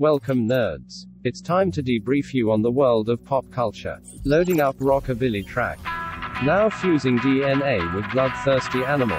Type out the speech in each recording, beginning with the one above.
Welcome, nerds. It's time to debrief you on the world of pop culture. Loading up rockabilly track. Now fusing DNA with bloodthirsty animal.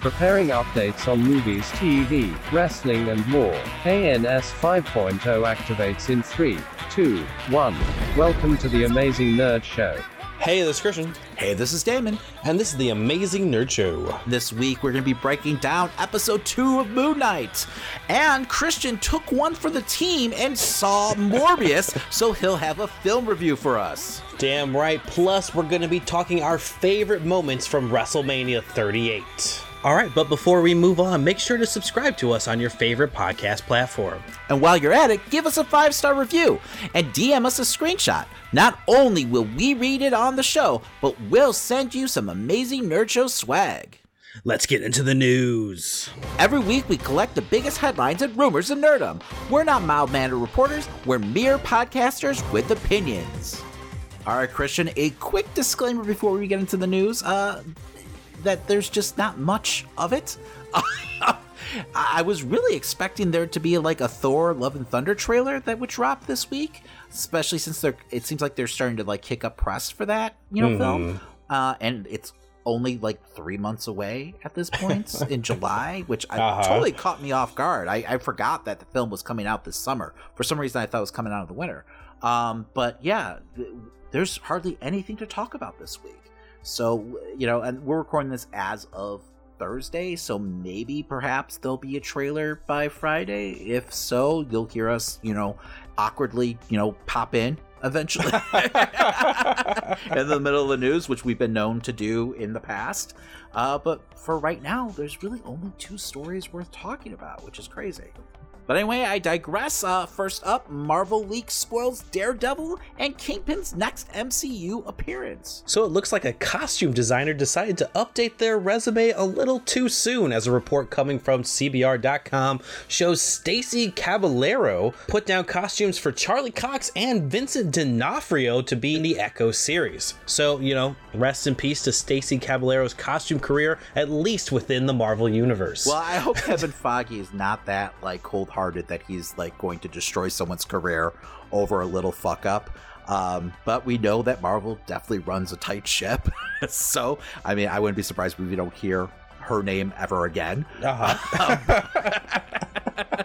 Preparing updates on movies, TV, wrestling, and more. ANS 5.0 activates in 3, 2, 1. Welcome to the Amazing Nerd Show. Hey, this is Christian, Hey, this is Damon. and this is the Amazing Nerd Show. This week we're going to be breaking down episode two of Moon Knight. And Christian took one for the team and saw Morbius, so he'll have a film review for us. Damn right. Plus, we're going to be talking our favorite moments from WrestleMania 38. All right, but before we move on, make sure to subscribe to us on your favorite podcast platform. And while you're at it, give us a five star review and DM us a screenshot. Not only will we read it on the show, but we'll send you some amazing Nerd Show swag. Let's get into the news. Every week, we collect the biggest headlines and rumors in nerdom. We're not mild mannered reporters, we're mere podcasters with opinions. All right, Christian, a quick disclaimer before we get into the news uh, that there's just not much of it. I was really expecting there to be like a Thor Love and Thunder trailer that would drop this week, especially since they're it seems like they're starting to like kick up press for that, you know, film. Uh, and it's only like three months away at this point in July, which I, Uh-huh. totally caught me off guard. I, I forgot that the film was coming out this summer. For some reason, I thought it was coming out of the winter. Um, but yeah, th- there's hardly anything to talk about this week. So, you know, and we're recording this as of Thursday, so maybe perhaps there'll be a trailer by Friday. If so, you'll hear us, you know, awkwardly, you know, pop in eventually in the middle of the news, which we've been known to do in the past. Uh, but for right now, there's really only two stories worth talking about, which is crazy. But anyway, I digress. Uh, first up, Marvel leaks spoils Daredevil and Kingpin's next MCU appearance. So it looks like a costume designer decided to update their resume a little too soon, as a report coming from CBR.com shows Stacy Caballero put down costumes for Charlie Cox and Vincent D'Onofrio to be in the Echo series. So, you know, rest in peace to Stacy Caballero's costume career, at least within the Marvel Universe. Well, I hope Kevin Feige is not that like that he's like going to destroy someone's career over a little fuck up. Um, but we know that Marvel definitely runs a tight ship, so I mean, I wouldn't be surprised if we don't hear her name ever again. uh-huh.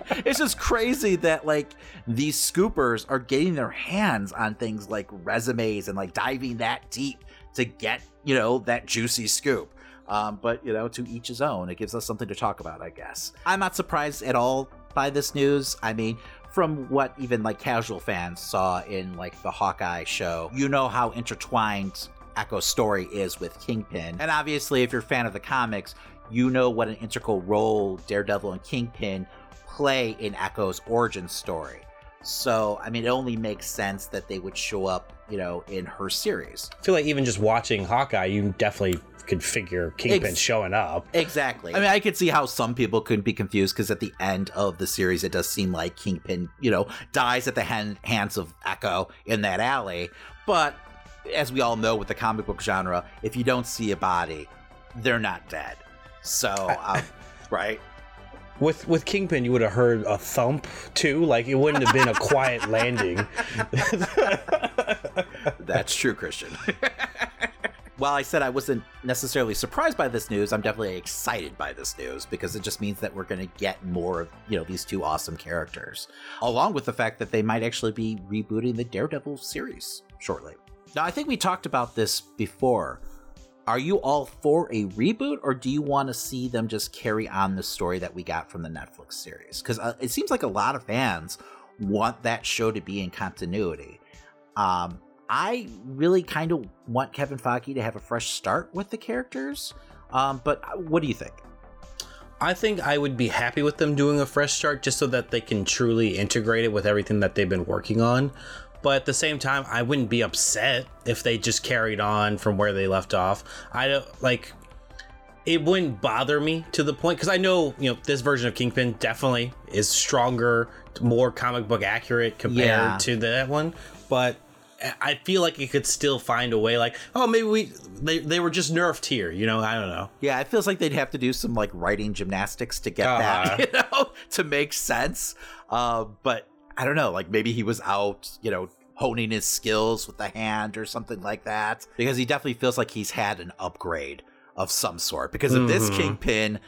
it's just crazy that like these scoopers are getting their hands on things like resumes and like diving that deep to get you know that juicy scoop um, but you know to each his own it gives us something to talk about i guess i'm not surprised at all by this news i mean from what even like casual fans saw in like the hawkeye show you know how intertwined echo's story is with kingpin and obviously if you're a fan of the comics you know what an integral role daredevil and kingpin play in Echo's origin story. So, I mean, it only makes sense that they would show up, you know, in her series. I feel like even just watching Hawkeye, you definitely could figure Kingpin Ex- showing up. Exactly. I mean, I could see how some people could be confused because at the end of the series, it does seem like Kingpin, you know, dies at the hand- hands of Echo in that alley. But as we all know with the comic book genre, if you don't see a body, they're not dead. So, um, right? With with Kingpin, you would have heard a thump too. Like it wouldn't have been a quiet landing. That's true, Christian. While I said I wasn't necessarily surprised by this news, I'm definitely excited by this news because it just means that we're going to get more of, you know, these two awesome characters. Along with the fact that they might actually be rebooting the Daredevil series shortly. Now, I think we talked about this before. Are you all for a reboot or do you want to see them just carry on the story that we got from the Netflix series? Because uh, it seems like a lot of fans want that show to be in continuity. Um, I really kind of want Kevin Feige to have a fresh start with the characters. Um, but what do you think? I think I would be happy with them doing a fresh start just so that they can truly integrate it with everything that they've been working on. But at the same time, I wouldn't be upset if they just carried on from where they left off. I don't like it wouldn't bother me to the point because I know you know this version of Kingpin definitely is stronger, more comic book accurate compared Yeah. to that one. But I feel like it could still find a way. Like, oh, maybe we they, they were just nerfed here. You know, I don't know. Yeah, it feels like they'd have to do some like writing gymnastics to get Uh-huh. that, you know, to make sense. Uh, but I don't know, like maybe he was out, you know, honing his skills with the hand or something like that. Because he definitely feels like he's had an upgrade of some sort. Because if this Mhm. Kingpin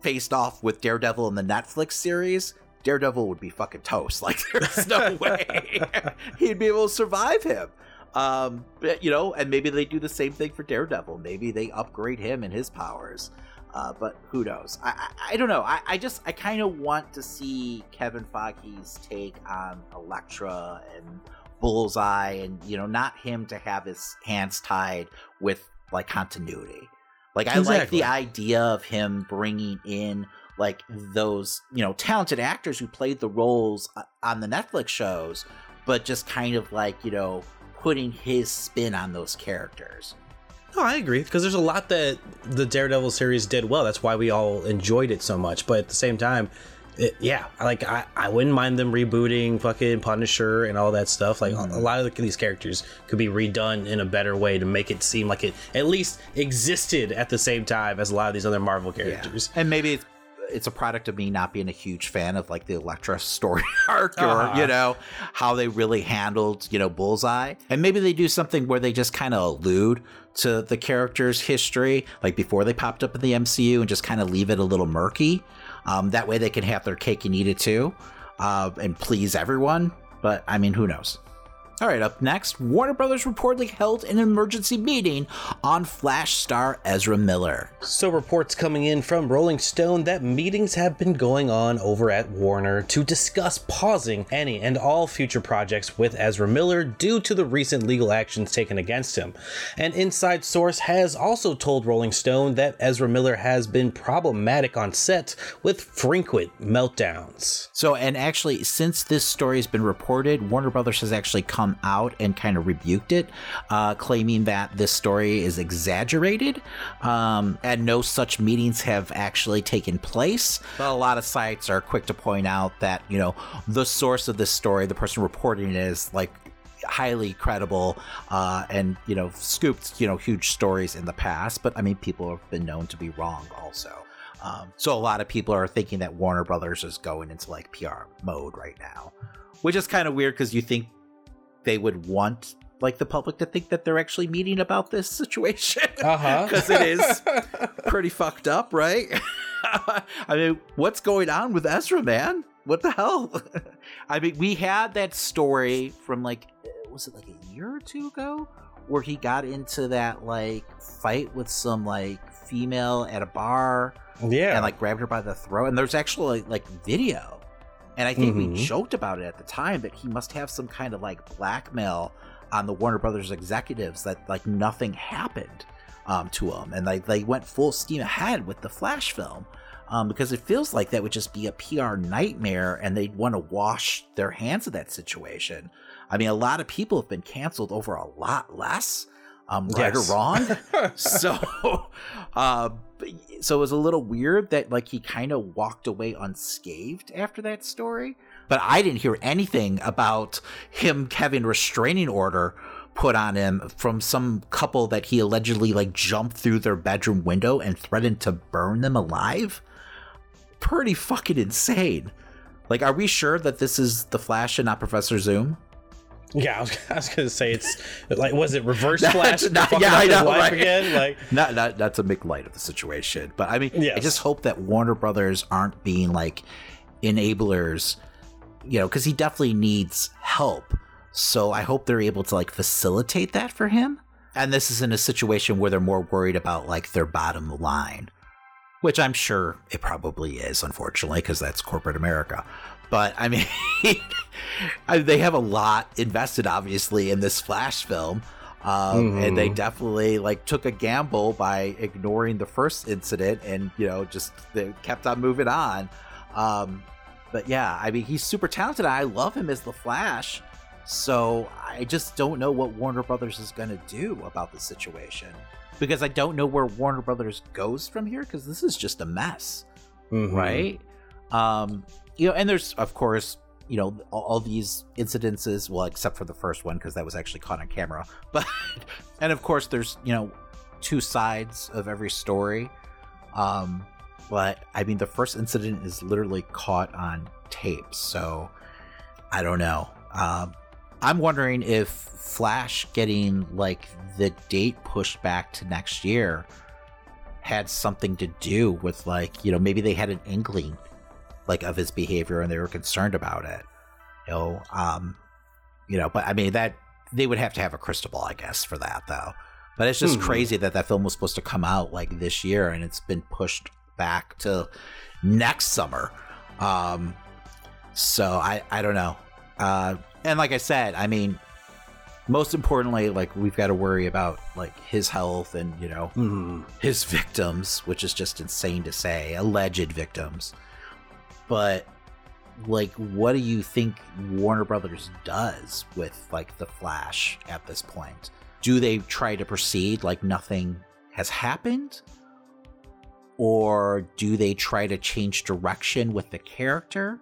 faced off with Daredevil in the Netflix series, Daredevil would be fucking toast. Like there's no way he'd be able to survive him. Um, but, you know, and maybe they do the same thing for Daredevil. Maybe they upgrade him and his powers. Uh, but who knows? I, I, I don't know. I, I just I kind of want to see Kevin Feige's take on Elektra and Bullseye, and you know, not him to have his hands tied with like continuity. Like I like the idea of him bringing in like those you know talented actors who played the roles uh, on the Netflix shows, but just kind of like you know putting his spin on those characters. No, I agree because there's a lot that the Daredevil series did well. That's why we all enjoyed it so much. But at the same time, it, yeah, like I, I wouldn't mind them rebooting fucking Punisher and all that stuff. Like Mhm. a lot of these characters could be redone in a better way to make it seem like it at least existed at the same time as a lot of these other Marvel characters. And maybe it's, it's a product of me not being a huge fan of like the Elektra story arc or, Uh-huh. you know, how they really handled, you know, Bullseye. And maybe they do something where they just kind of allude to the character's history, like before they popped up in the MCU and just kind of leave it a little murky. Um, that way they can have their cake and eat it too uh, and please everyone. But I mean, who knows? All right, up next, Warner Brothers reportedly held an emergency meeting on Flash star Ezra Miller. So, reports coming in from Rolling Stone that meetings have been going on over at Warner to discuss pausing any and all future projects with Ezra Miller due to the recent legal actions taken against him. An inside source has also told Rolling Stone that Ezra Miller has been problematic on set with frequent meltdowns. So, and actually, since this story has been reported, Warner Brothers has actually come out and kind of rebuked it, uh, claiming that this story is exaggerated um, and no such meetings have actually taken place. But a lot of sites are quick to point out that, you know, the source of this story, the person reporting it is like highly credible uh, and you know scooped you know huge stories in the past but i mean people have been known to be wrong also um, so a lot of people are thinking that warner brothers is going into like pr mode right now which is kind of weird because you think they would want like the public to think that they're actually meeting about this situation. Uh-huh. because it is pretty fucked up right? I mean what's going on with ezra man? What the hell? I mean we had that story from like was it like a year or two ago? Where he got into that like fight with some like female at a bar Yeah. and like grabbed her by the throat. And there's actually like video and i think we Mhm. joked about it at the time that he must have some kind of like blackmail on the warner brothers executives that like nothing happened um, to him and like they went full steam ahead with the flash film um, because it feels like that would just be a pr nightmare and they'd want to wash their hands of that situation i mean a lot of people have been canceled over a lot less um, right Yes. or wrong? So uh, so it was a little weird that like he kind of walked away unscathed after that story but i didn't hear anything about him having restraining order put on him from some couple that he allegedly like jumped through their bedroom window and threatened to burn them alive. Pretty fucking insane. Like are we sure that this is the flash and not professor zoom yeah, I was, I was gonna say it's like, was it reverse flash? not- yeah, I know, right? Again? Like, not not not to make light of the situation, but I mean, I just hope that Warner Brothers aren't being like enablers, you know, because he definitely needs help. So I hope they're able to like facilitate that for him. And this is in a situation where they're more worried about like their bottom line, which I'm sure it probably is, unfortunately, because that's corporate America. But I mean, I- they have a lot invested, obviously, in this Flash film. Um, and they Mhm. definitely like took a gamble by ignoring the first incident and you know just they kept on moving on um but yeah i mean he's super talented i love him as the flash so i just don't know what warner brothers is going to do about the situation because i don't know where warner brothers goes from here because this is just a mess mhm. right um you know and there's of course you know all, all these incidences well except for the first one because that was actually caught on camera but and of course there's you know two sides of every story um but i mean the first incident is literally caught on tape so I don't know. Um, I'm wondering if Flash getting like the date pushed back to next year had something to do with like you know maybe they had an inkling like of his behavior and they were concerned about it. You know, um, you know, but I mean that they would have to have a crystal ball, I guess, for that though. But it's just Hmm. crazy that that film was supposed to come out like this year and it's been pushed back to next summer. Um, so I I don't know. Uh, and like I said, I mean, most importantly, like we've got to worry about like his health and you know Mhm. his victims, which is just insane to say, alleged victims. But like what do you think Warner Brothers does with like the Flash at this point? Do they try to proceed like nothing has happened? Or do they try to change direction with the character?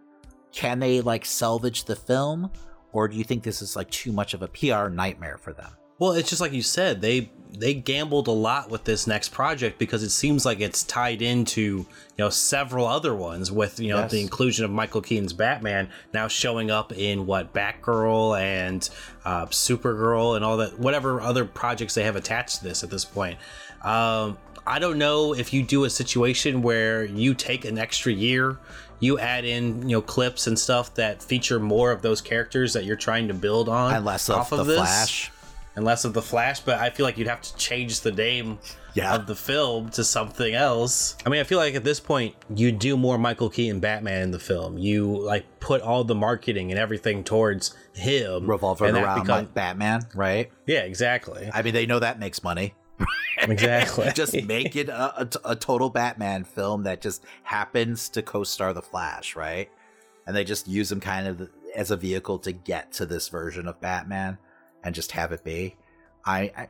Can they like salvage the film? Or do you think this is like too much of a PR nightmare for them? Well, it's just like you said, they they gambled a lot with this next project because it seems like it's tied into you know several other ones with you know Yes. the inclusion of Michael Keaton's Batman now showing up in what Batgirl and uh, Supergirl and all that whatever other projects they have attached to this at this point. Um, I don't know if you do a situation where you take an extra year, you add in you know clips and stuff that feature more of those characters that you're trying to build on, And less off of off the this Flash. And less of the Flash, but I feel like you'd have to change the name Yeah. of the film to something else. I mean, I feel like at this point you do more Michael Keaton Batman in the film. You like put all the marketing and everything towards him, revolving and around like Batman, right? yeah, exactly, I mean, they know that makes money. exactly. just make it a, a, a total Batman film that just happens to co-star the Flash, right? And they just use him kind of as a vehicle to get to this version of Batman and just have it be. I, I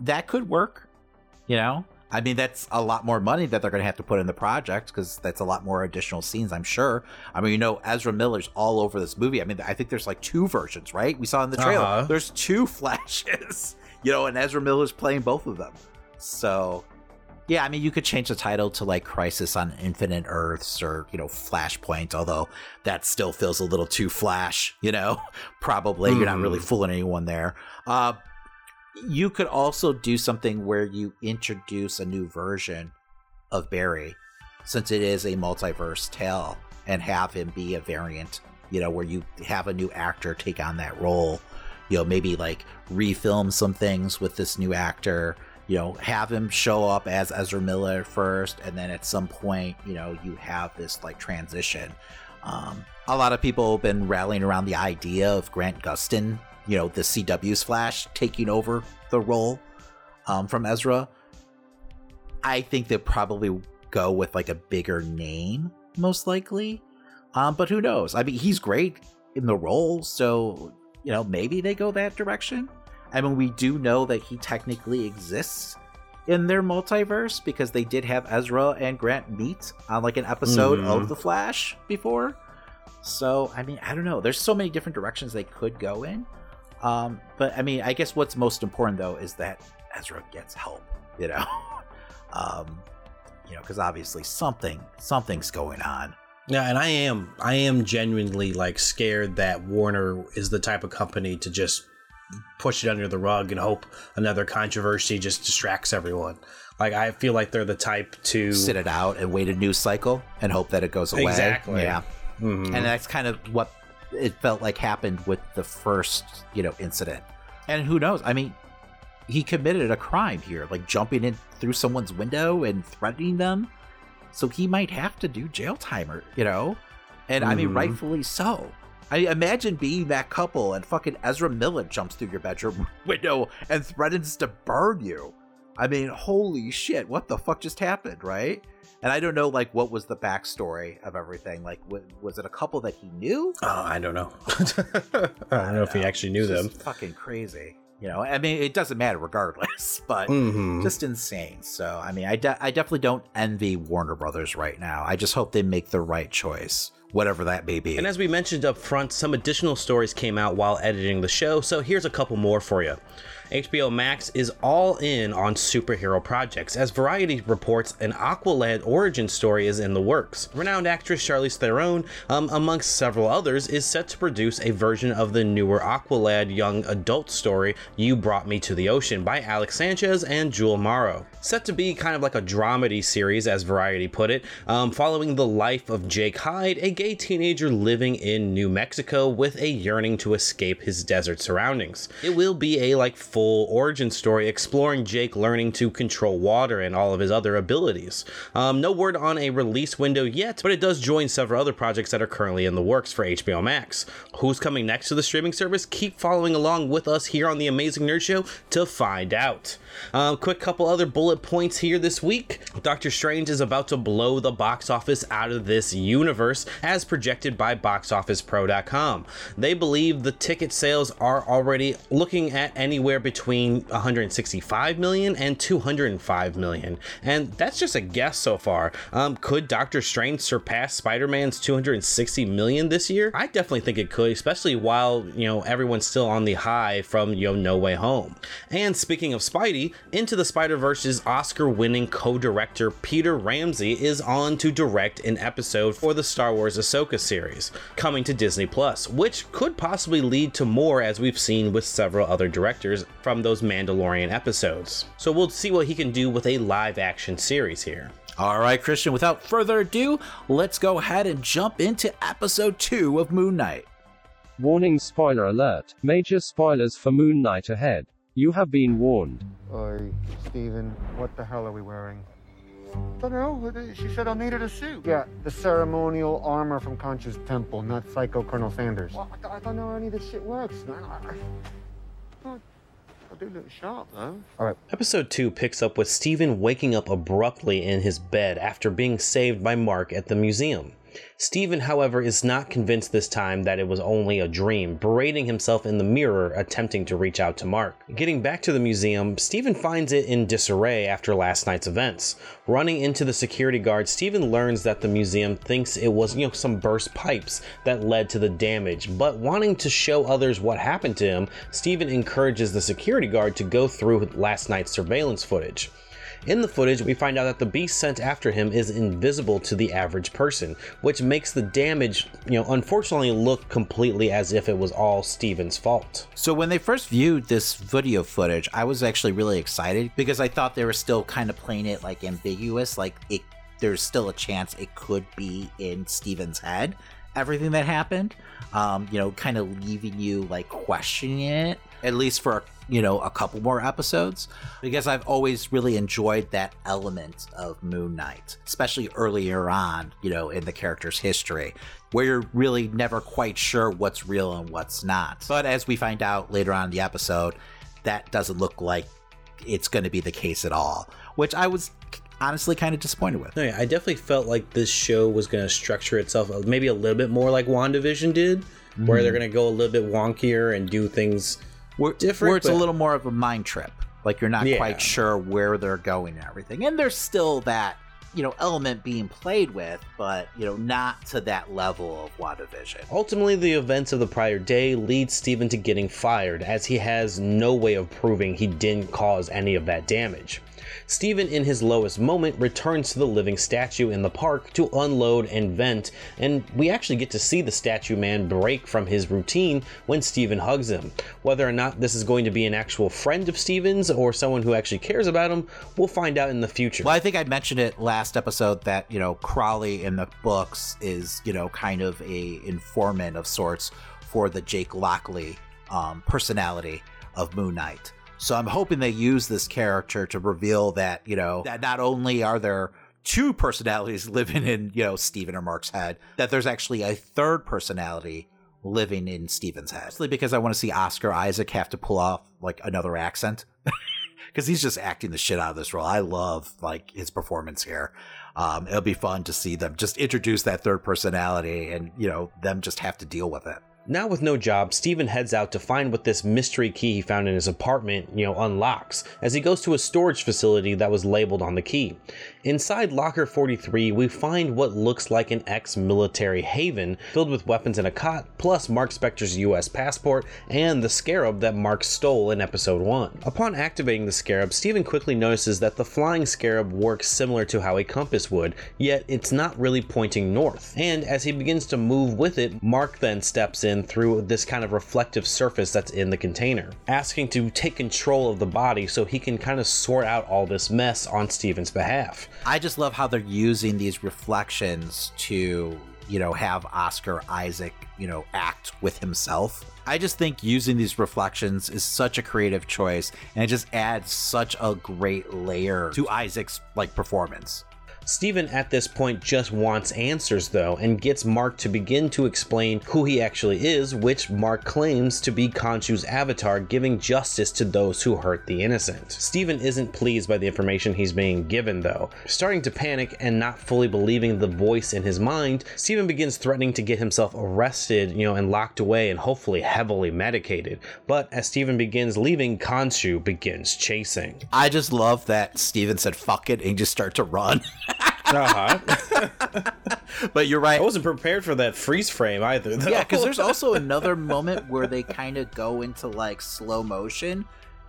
that could work, you know. I mean, that's a lot more money that they're going to have to put in the project because that's a lot more additional scenes, I'm sure. I mean, you know, Ezra Miller's all over this movie. I mean, I think there's like two versions, right? We saw in the trailer. Uh-huh. There's two Flashes, you know, and Ezra Miller's playing both of them. So, yeah, I mean, you could change the title to like Crisis on Infinite Earths or, you know, Flashpoint, although that still feels a little too Flash, you know? Probably. You're not really fooling anyone there. Uh, you could also do something where you introduce a new version of Barry, since it is a multiverse tale, and have him be a variant, you know, where you have a new actor take on that role. You know, maybe like refilm some things with this new actor, you know, have him show up as Ezra Miller first, and then at some point, you know, you have this like transition. Um, a lot of people have been rallying around the idea of Grant Gustin, you know, the CW's Flash taking over the role um, from Ezra. I think they'll probably go with like a bigger name, most likely. Um, but who knows? I mean, he's great in the role, so you know, maybe they go that direction. I mean, we do know that he technically exists in their multiverse because they did have Ezra and Grant meet on like an episode Mhm. of The Flash before. So, I mean, I don't know. There's so many different directions they could go in. Um, but I mean, I guess what's most important though is that Ezra gets help, you know? um, you know, because obviously something something's going on. Yeah, and I am I am genuinely like scared that Warner is the type of company to just push it under the rug and hope another controversy just distracts everyone. Like I feel like they're the type to Sit it out and wait a news cycle and hope that it goes away. Exactly. Yeah. Mhm. and that's kind of what it felt like happened with the first you know incident and who knows i mean he committed a crime here like jumping in through someone's window and threatening them so he might have to do jail time or you know and i mean Mhm. rightfully so I imagine being that couple and fucking Ezra Miller jumps through your bedroom window and threatens to burn you. I mean, holy shit, what the fuck just happened, right? And I don't know, like, what was the backstory of everything? Like, wa- was it a couple that he knew? Oh, I don't know. I don't know if he actually knew It's them. Fucking crazy. You know, I mean, it doesn't matter regardless, but Mhm. just insane. So, I mean, I, de- I definitely don't envy Warner Brothers right now. I just hope they make the right choice whatever that may be. And as we mentioned up front, some additional stories came out while editing the show, so here's a couple more for you. HBO Max is all in on superhero projects, as Variety reports an Aqualad origin story is in the works. Renowned actress Charlize Theron, um, amongst several others, is set to produce a version of the newer Aqualad young adult story You Brought Me to the Ocean by Alex Sanchez and Julie Maroh. Set to be kind of like a dramedy series, as Variety put it, um, following the life of Jake Hyde, a gay teenager living in New Mexico with a yearning to escape his desert surroundings. It will be a like full origin story exploring Jake learning to control water and all of his other abilities. Um, no word on a release window yet, but it does join several other projects that are currently in the works for HBO Max. Who's coming next to the streaming service? Keep following along with us here on the Amazing Nerd Show to find out. Uh, quick couple other bullet points here this week. Doctor Strange is about to blow the box office out of this universe, as projected by BoxOfficePro.com. They believe the ticket sales are already looking at anywhere between 165 million and 205 million, and that's just a guess so far. Um, could Doctor Strange surpass Spider-Man's 260 million this year? I definitely think it could, especially while you know everyone's still on the high from you know No Way Home. And speaking of Spidey, Into the Spider-Verse's Oscar-winning co-director Peter Ramsey is on to direct an episode for the Star Wars Ahsoka series, coming to Disney Plus, which could possibly lead to more as we've seen with several other directors from those Mandalorian episodes. So we'll see what he can do with a live-action series here. All right, Christian, without further ado, let's go ahead and jump into episode 2 of Moon Knight. Warning spoiler alert. Major spoilers for Moon Knight ahead. You have been warned. Oi, Steven, what the hell are we wearing? I Don't know. She said I'll need her suit. Yeah, the ceremonial armor from Khonshu's temple, not Psycho Colonel Sanders. Well, I, I don't know how any of this shit works, man. I, I, I'll do look sharp, though. All right. Episode 2 picks up with Steven waking up abruptly in his bed after being saved by Mark at the museum. Steven, however, is not convinced this time that it was only a dream, berating himself in the mirror, attempting to reach out to Mark. Getting back to the museum, Steven finds it in disarray after last night's events. Running into the security guard, Steven learns that the museum thinks it was, you know, some burst pipes that led to the damage, but wanting to show others what happened to him, Steven encourages the security guard to go through last night's surveillance footage. In the footage, we find out that the beast sent after him is invisible to the average person, which makes the damage, you know, unfortunately look completely as if it was all Steven's fault. So when they first viewed this video footage, I was actually really excited because I thought they were still kind of playing it like ambiguous, like it there's still a chance it could be in Steven's head, everything that happened. Um, you know, kind of leaving you like questioning it, at least for you know a couple more episodes because i've always really enjoyed that element of moon knight especially earlier on you know in the character's history where you're really never quite sure what's real and what's not. But as we find out later on in the episode that doesn't look like it's going to be the case at all which i was honestly kind of disappointed with. No, yeah, I definitely felt like this show was going to structure itself uh, maybe a little bit more like WandaVision did, where mm-hmm. they're going to go a little bit wonkier and do things where, different, where it's a little more of a mind trip like you're not Yeah. quite sure where they're going and everything and there's still that you know element being played with but you know not to that level of WandaVision. Ultimately, the events of the prior day lead Steven to getting fired, as he has no way of proving he didn't cause any of that damage. Steven, in his lowest moment, returns to the living statue in the park to unload and vent, and we actually get to see the statue man break from his routine when Steven hugs him. Whether or not this is going to be an actual friend of Steven's or someone who actually cares about him, we'll find out in the future. Well, I think I mentioned it last episode that you know Crowley in the books is you know kind of a informant of sorts for the Jake Lockley um, personality of Moon Knight. So I'm hoping they use this character to reveal that you know that not only are there two personalities living in you know Steven or Mark's head, that there's actually a third personality living in Steven's head. Mostly because I want to see Oscar Isaac have to pull off like another accent. because he's just acting the shit out of this role. I love like his performance here. Um, it'll be fun to see them just introduce that third personality, and you know them just have to deal with it. Now, with no job, Steven heads out to find what this mystery key he found in his apartment, you know, unlocks, as he goes to a storage facility that was labeled on the key. Inside Locker 43, we find what looks like an ex military haven filled with weapons and a cot, plus Mark Spector's US passport and the scarab that Mark stole in episode 1. Upon activating the scarab, Steven quickly notices that the flying scarab works similar to how a compass would, yet it's not really pointing north. And as he begins to move with it, Mark then steps in through this kind of reflective surface that's in the container, asking to take control of the body so he can kind of sort out all this mess on Steven's behalf. I just love how they're using these reflections to, you know, have Oscar Isaac, you know, act with himself. I just think using these reflections is such a creative choice and it just adds such a great layer to Isaac's like performance. Steven at this point just wants answers though, and gets Mark to begin to explain who he actually is, which Mark claims to be Khonshu's avatar, giving justice to those who hurt the innocent. Steven isn't pleased by the information he's being given though. Starting to panic and not fully believing the voice in his mind, Steven begins threatening to get himself arrested, you know, and locked away and hopefully heavily medicated. But as Steven begins leaving, Khonshu begins chasing. I just love that Steven said fuck it and just start to run. Uh-huh. but you're right. I wasn't prepared for that freeze frame either. Though. Yeah, because there's also another moment where they kind of go into like slow motion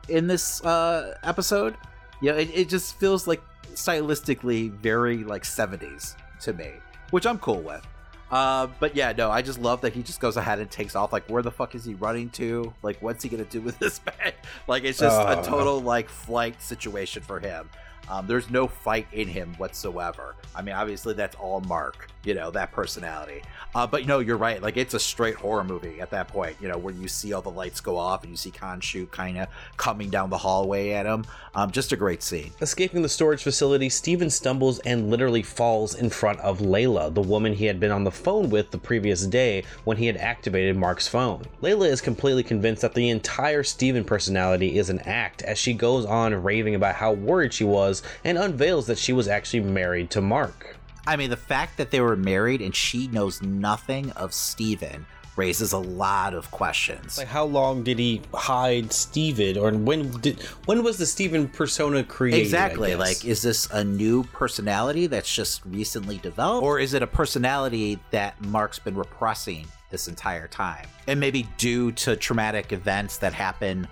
in this uh, episode. Yeah, it, it just feels like stylistically very like 70s to me, which I'm cool with. Uh, but yeah, no, I just love that he just goes ahead and takes off. Like, where the fuck is he running to? Like, what's he gonna do with this bag? Like, it's just Uh. a total like flight situation for him. Um, there's no fight in him whatsoever. I mean, obviously that's all Mark, you know, that personality. Uh, but no, you're right. Like it's a straight horror movie at that point, you know, where you see all the lights go off and you see Khonshu kind of coming down the hallway at him. Um, just a great scene. Escaping the storage facility, Steven stumbles and literally falls in front of Layla, the woman he had been on the phone with the previous day when he had activated Mark's phone. Layla is completely convinced that the entire Steven personality is an act as she goes on raving about how worried she was and unveils that she was actually married to Mark. I mean, the fact that they were married and she knows nothing of Steven raises a lot of questions. Like how long did he hide Steven or when did when was the Steven persona created? Exactly. Like, is this a new personality that's just recently developed? Or is it a personality that Mark's been repressing this entire time? And maybe due to traumatic events that happen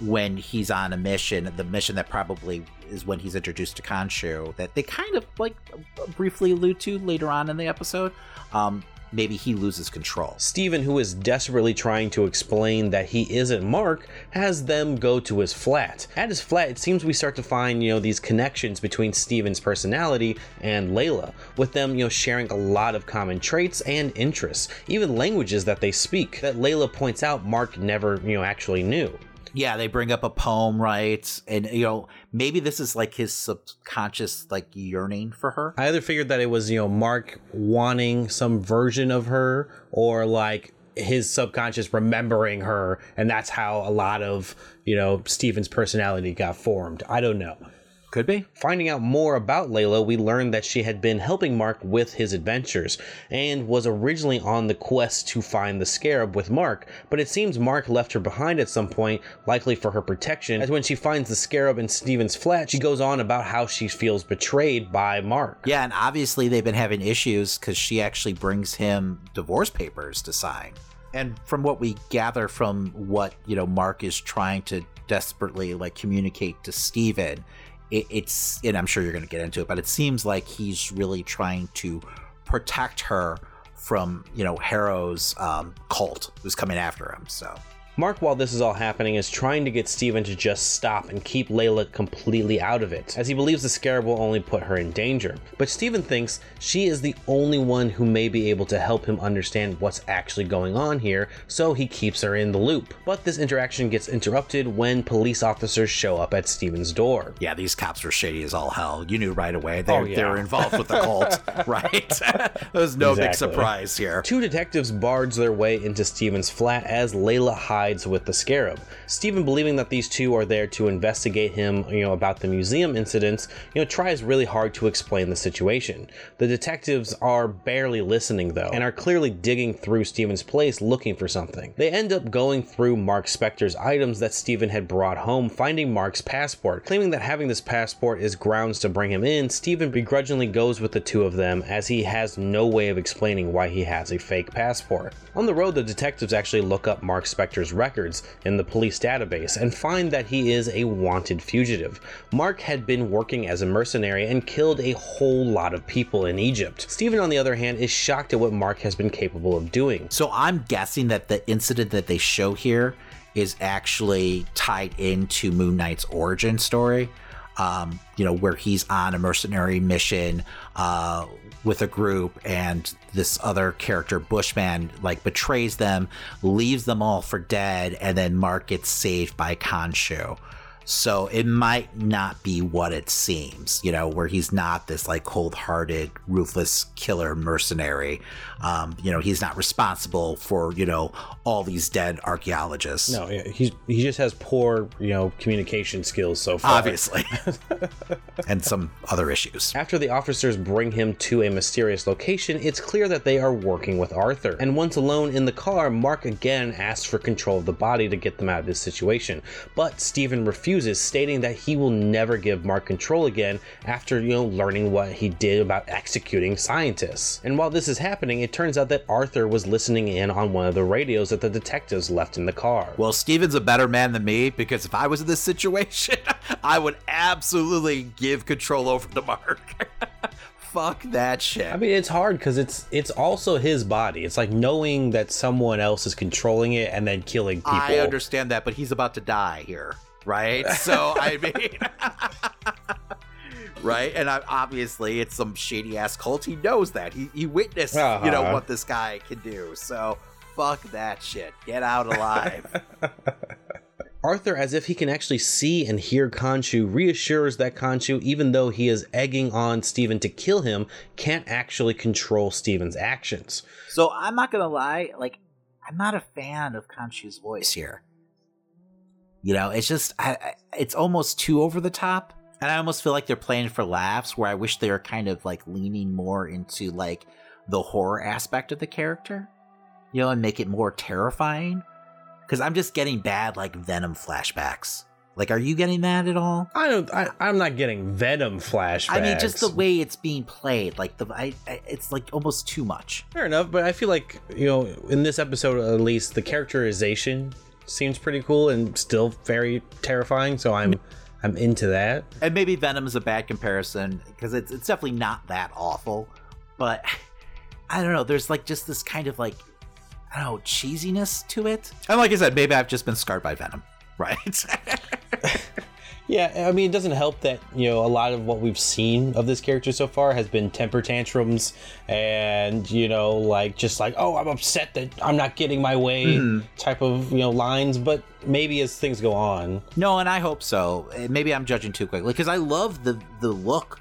when he's on a mission, the mission that probably is when he's introduced to Khonshu, that they kind of like briefly allude to later on in the episode. Um, maybe he loses control. Steven, who is desperately trying to explain that he isn't Mark, has them go to his flat. At his flat, it seems we start to find, you know, these connections between Steven's personality and Layla, with them, you know, sharing a lot of common traits and interests, even languages that they speak, that Layla points out Mark never, you know, actually knew. Yeah they bring up a poem right and you know maybe this is like his subconscious like yearning for her I either figured that it was, you know, Mark wanting some version of her or like his subconscious remembering her and that's how a lot of, you know, Steven's personality got formed. I don't know. Could be Finding out more about Layla, we learned that she had been helping Mark with his adventures and was originally on the quest to find the scarab with Mark, but it seems Mark left her behind at some point, likely for her protection, as when she finds the scarab in Steven's flat, she goes on about how she feels betrayed by Mark. yeah and obviously they've been having issues because she actually brings him divorce papers to sign and from what we gather from what you know mark is trying to desperately like communicate to steven it, it's and i'm sure you're going to get into it but it seems like he's really trying to protect her from you know harrow's um, cult who's coming after him so Mark, while this is all happening, is trying to get Steven to just stop and keep Layla completely out of it, as he believes the scarab will only put her in danger. But Steven thinks she is the only one who may be able to help him understand what's actually going on here, so he keeps her in the loop. But this interaction gets interrupted when police officers show up at Steven's door. yeah these cops were shady as all hell you knew right away they're, Oh, yeah. they're involved with the cult right there's no big surprise here Two detectives barge their way into Steven's flat as Layla hides sides with the Scarab. Steven, believing that these two are there to investigate him, you know, about the museum incidents, you know, tries really hard to explain the situation. The detectives are barely listening though, and are clearly digging through Steven's place looking for something. They end up going through Mark Spector's items that Steven had brought home, finding Mark's passport. Claiming that having this passport is grounds to bring him in, Steven begrudgingly goes with the two of them as he has no way of explaining why he has a fake passport. On the road, the detectives actually look up Mark Spector's records in the police database and find that he is a wanted fugitive. Mark had been working as a mercenary and killed a whole lot of people in Egypt. Steven, on the other hand, is shocked at what Mark has been capable of doing. So I'm guessing that the incident that they show here is actually tied into Moon Knight's origin story. Um, you know, where he's on a mercenary mission uh, with a group, and this other character, Bushman, like betrays them, leaves them all for dead, and then Mark gets saved by Khonshu. So it might not be what it seems, you know, where he's not this like cold hearted, ruthless killer mercenary. Um, you know, he's not responsible for, you know, all these dead archaeologists. No, yeah, he's he just has poor, you know, communication skills so far. Obviously. and some other issues. After the officers bring him to a mysterious location, it's clear that they are working with Arthur. And once alone in the car, Mark again asks for control of the body to get them out of this situation. But Steven refuses, stating that he will never give Mark control again after, you know, learning what he did about executing scientists. And while this is happening, it turns out that Arthur was listening in on one of the radios that the detectives left in the car. Well, Steven's a better man than me because if I was in this situation, I would absolutely give control over to Mark. Fuck that shit. I mean, it's hard because it's it's also his body. It's like knowing that someone else is controlling it and then killing people. I understand that, but he's about to die here, right? So I mean, right? And I, obviously, it's some shady ass cult. He knows that. He he witnessed, uh-huh. you know, Uh-huh. what this guy can do. So fuck that shit. Get out alive. Arthur, as if he can actually see and hear Khonshu, reassures that Khonshu, even though he is egging on Steven to kill him, can't actually control Steven's actions. so I'm not gonna lie, like I'm not a fan of Khonshu's voice here. You know, it's just I, I, it's almost too over the top, and I almost feel like they're playing for laughs. Where I wish they were kind of like leaning more into like the horror aspect of the character, you know, and make it more terrifying. Because I'm just getting bad like Venom flashbacks. Like, are you getting that at all? I don't. I, I'm not getting Venom flashbacks. I mean, just the way it's being played, like the, I, I, it's like almost too much. Fair enough, but I feel like you know, in this episode at least, the characterization seems pretty cool and still very terrifying. So I'm I'm into that. And maybe Venom is a bad comparison because it's it's definitely not that awful, but I don't know. There's like just this kind of like I don't know cheesiness to it. And like I said, maybe I've just been scarred by Venom, right? Yeah, I mean, it doesn't help that you know a lot of what we've seen of this character so far has been temper tantrums and you know like just like oh I'm upset that I'm not getting my way type of you know lines. But maybe as things go on, no, and I hope so. Eh, Maybe I'm judging too quickly because I love the the look,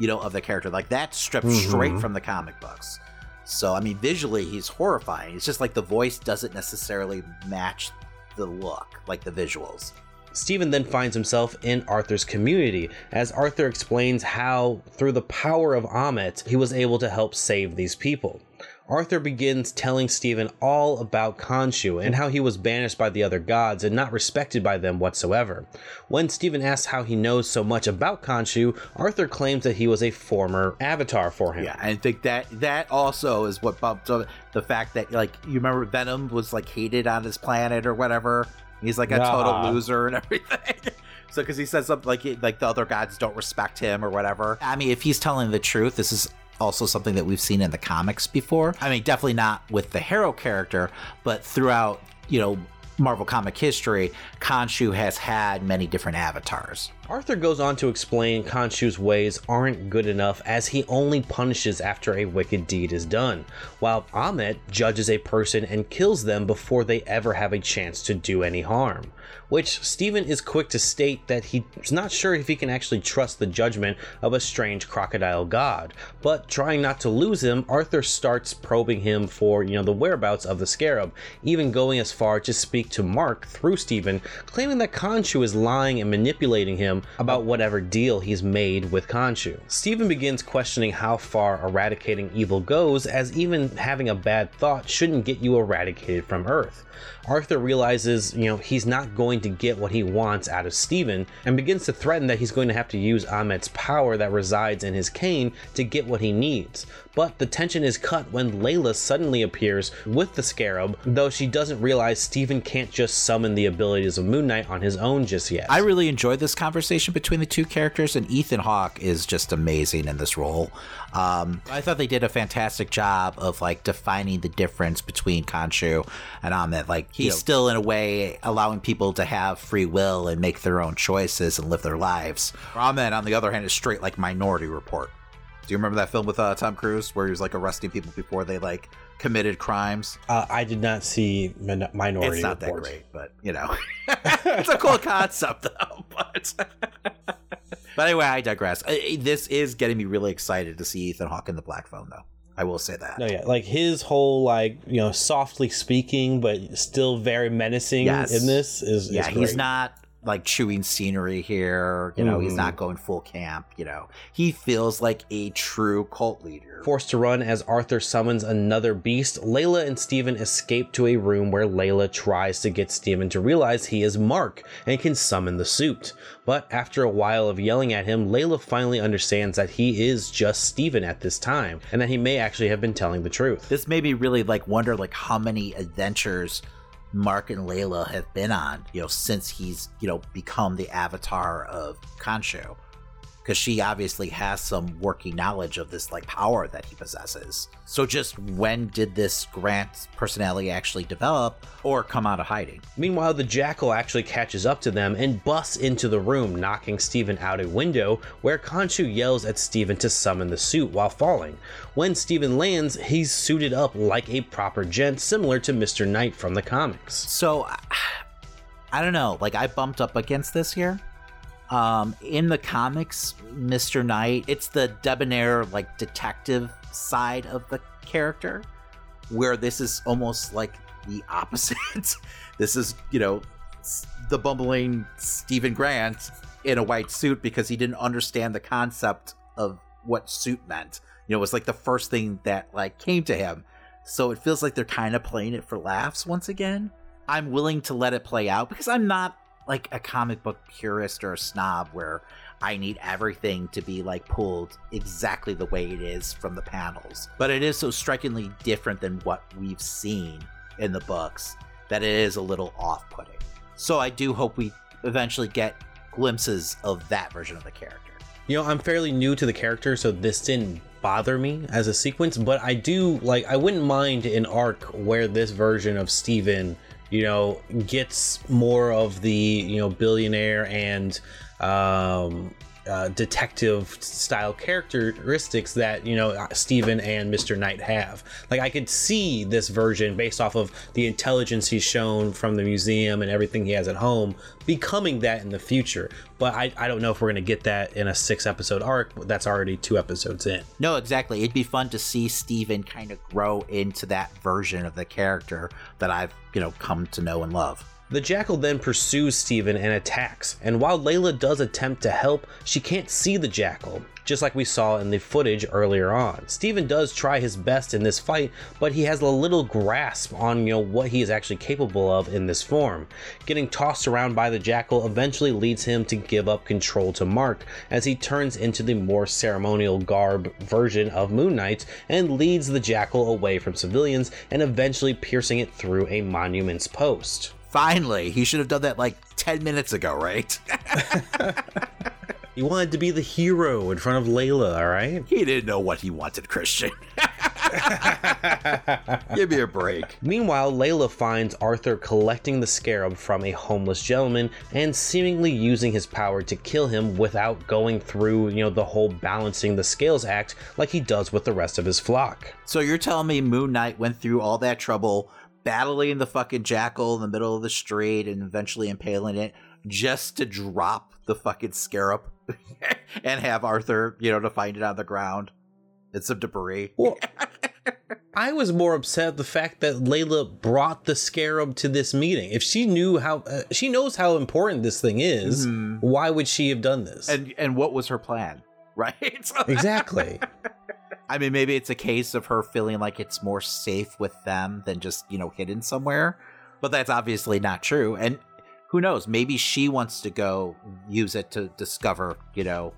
you know, of the character. Like that's stripped straight from the comic books. So I mean, visually he's horrifying. It's just like the voice doesn't necessarily match the look, like the visuals. Steven then finds himself in Arthur's community as Arthur explains how, through the power of Ammit, he was able to help save these people. Arthur begins telling Steven all about Khonshu and how he was banished by the other gods and not respected by them whatsoever. When Steven asks how he knows so much about Khonshu, Arthur claims that he was a former avatar for him. Yeah, I think that that also is what bumped up the fact that like you remember Venom was like hated on his planet or whatever. He's like a total loser and everything. so because he says something like like the other gods don't respect him or whatever. I mean, if he's telling the truth, this is also something that we've seen in the comics before. I mean, definitely not with the hero character, but throughout you know Marvel comic history, Khonshu has had many different avatars. Arthur goes on to explain Khonshu's ways aren't good enough as he only punishes after a wicked deed is done, while Ammit judges a person and kills them before they ever have a chance to do any harm which Steven is quick to state that he's not sure if he can actually trust the judgment of a strange crocodile god. But trying not to lose him, Arthur starts probing him for, you know, the whereabouts of the scarab, even going as far to speak to Mark through Steven, claiming that Khonshu is lying and manipulating him about whatever deal he's made with Khonshu. Steven begins questioning how far eradicating evil goes, as even having a bad thought shouldn't get you eradicated from Earth. Arthur realizes, you know, he's not going to get what he wants out of Steven and begins to threaten that he's going to have to use Ammit's power that resides in his cane to get what he needs. But the tension is cut when Layla suddenly appears with the scarab, though she doesn't realize Steven can't just summon the abilities of Moon Knight on his own just yet. I really enjoyed this conversation between the two characters, and Ethan Hawke is just amazing in this role. Um, I thought they did a fantastic job of like defining the difference between Khonshu and Ammit. Like he's still in a way allowing people to have free will and make their own choices and live their lives. Ammit, on the other hand, is straight like Minority Report. Do you remember that film with uh, Tom Cruise where he was like arresting people before they like committed crimes? Uh, I did not see Min- Minority It's not Report. that great, but you know, it's a cool concept though. But but anyway, I digress. This is getting me really excited to see Ethan Hawke in the Black Phone, though. I will say that. No, yeah, like his whole like you know softly speaking but still very menacing Yes. in this is yeah, is he's not like chewing scenery here. You know, he's Mhm. not going full camp. You know, he feels like a true cult leader. Forced to run as Arthur summons another beast, Layla and Steven escape to a room where Layla tries to get Steven to realize he is Mark and can summon the suit. But after a while of yelling at him, Layla finally understands that he is just Steven at this time and that he may actually have been telling the truth. this made me really like wonder like how many adventures Mark and Layla have been on, you know, since he's, you know, become the avatar of Khonshu. Because she obviously has some working knowledge of this like power that he possesses. So just when did this Grant personality actually develop or come out of hiding? Meanwhile, the jackal actually catches up to them and busts into the room, knocking Steven out a window, where Khonshu yells at Steven to summon the suit while falling. When Steven lands, he's suited up like a proper gent, similar to Mr. Knight from the comics. So I don't know. Like I bumped up against this here. Um, in the comics, Mr. Knight, it's the debonair, like detective side of the character, where this is almost like the opposite. this is, you know, the bumbling Steven Grant in a white suit because he didn't understand the concept of what suit meant. You know, it was like the first thing that like came to him. So it feels like they're kind of playing it for laughs once again. I'm willing to let it play out because I'm not like a comic book purist or a snob where I need everything to be like pulled exactly the way it is from the panels. But it is so strikingly different than what we've seen in the books that it is a little off putting. So I do hope we eventually get glimpses of that version of the character. You know, I'm fairly new to the character, so this didn't bother me as a sequence, but I do like I wouldn't mind an arc where this version of Steven, you know, gets more of the, you know, billionaire and um uh, detective style characteristics that you know Steven and Mr. Knight have. Like I could see this version based off of the intelligence he's shown from the museum and everything he has at home becoming that in the future. But I, I don't know if we're gonna get that in a six episode arc that's already two episodes in. No, exactly. It'd be fun to see Steven kind of grow into that version of the character that I've, you know, come to know and love. The jackal then pursues Steven and attacks, and while Layla does attempt to help, she can't see the jackal, just like we saw in the footage earlier on. Steven does try his best in this fight, but he has a little grasp on you know what he is actually capable of in this form. Getting tossed around by the jackal eventually leads him to give up control to Mark as he turns into the more ceremonial garb version of Moon Knight and leads the jackal away from civilians and eventually piercing it through a monument's post. Finally, he should have done that like 10 minutes ago, right? He wanted to be the hero in front of Layla, all right? he didn't know what he wanted, Christian. Give me a break. Meanwhile, Layla finds Arthur collecting the scarab from a homeless gentleman and seemingly using his power to kill him without going through, you know, the whole balancing the scales act like he does with the rest of his flock. So you're telling me Moon Knight went through all that trouble battling the fucking jackal in the middle of the street and eventually impaling it just to drop the fucking scarab and have Arthur, you know, to find it on the ground. It's some debris. Well, I was more upset at the fact that Layla brought the scarab to this meeting. If she knew how, uh, she knows how important this thing is. Mm-hmm. Why would she have done this? And and what was her plan? Right? Exactly. I mean, maybe it's a case of her feeling like it's more safe with them than just, you know, hidden somewhere. But that's obviously not true. And who knows? Maybe she wants to go use it to discover, you know,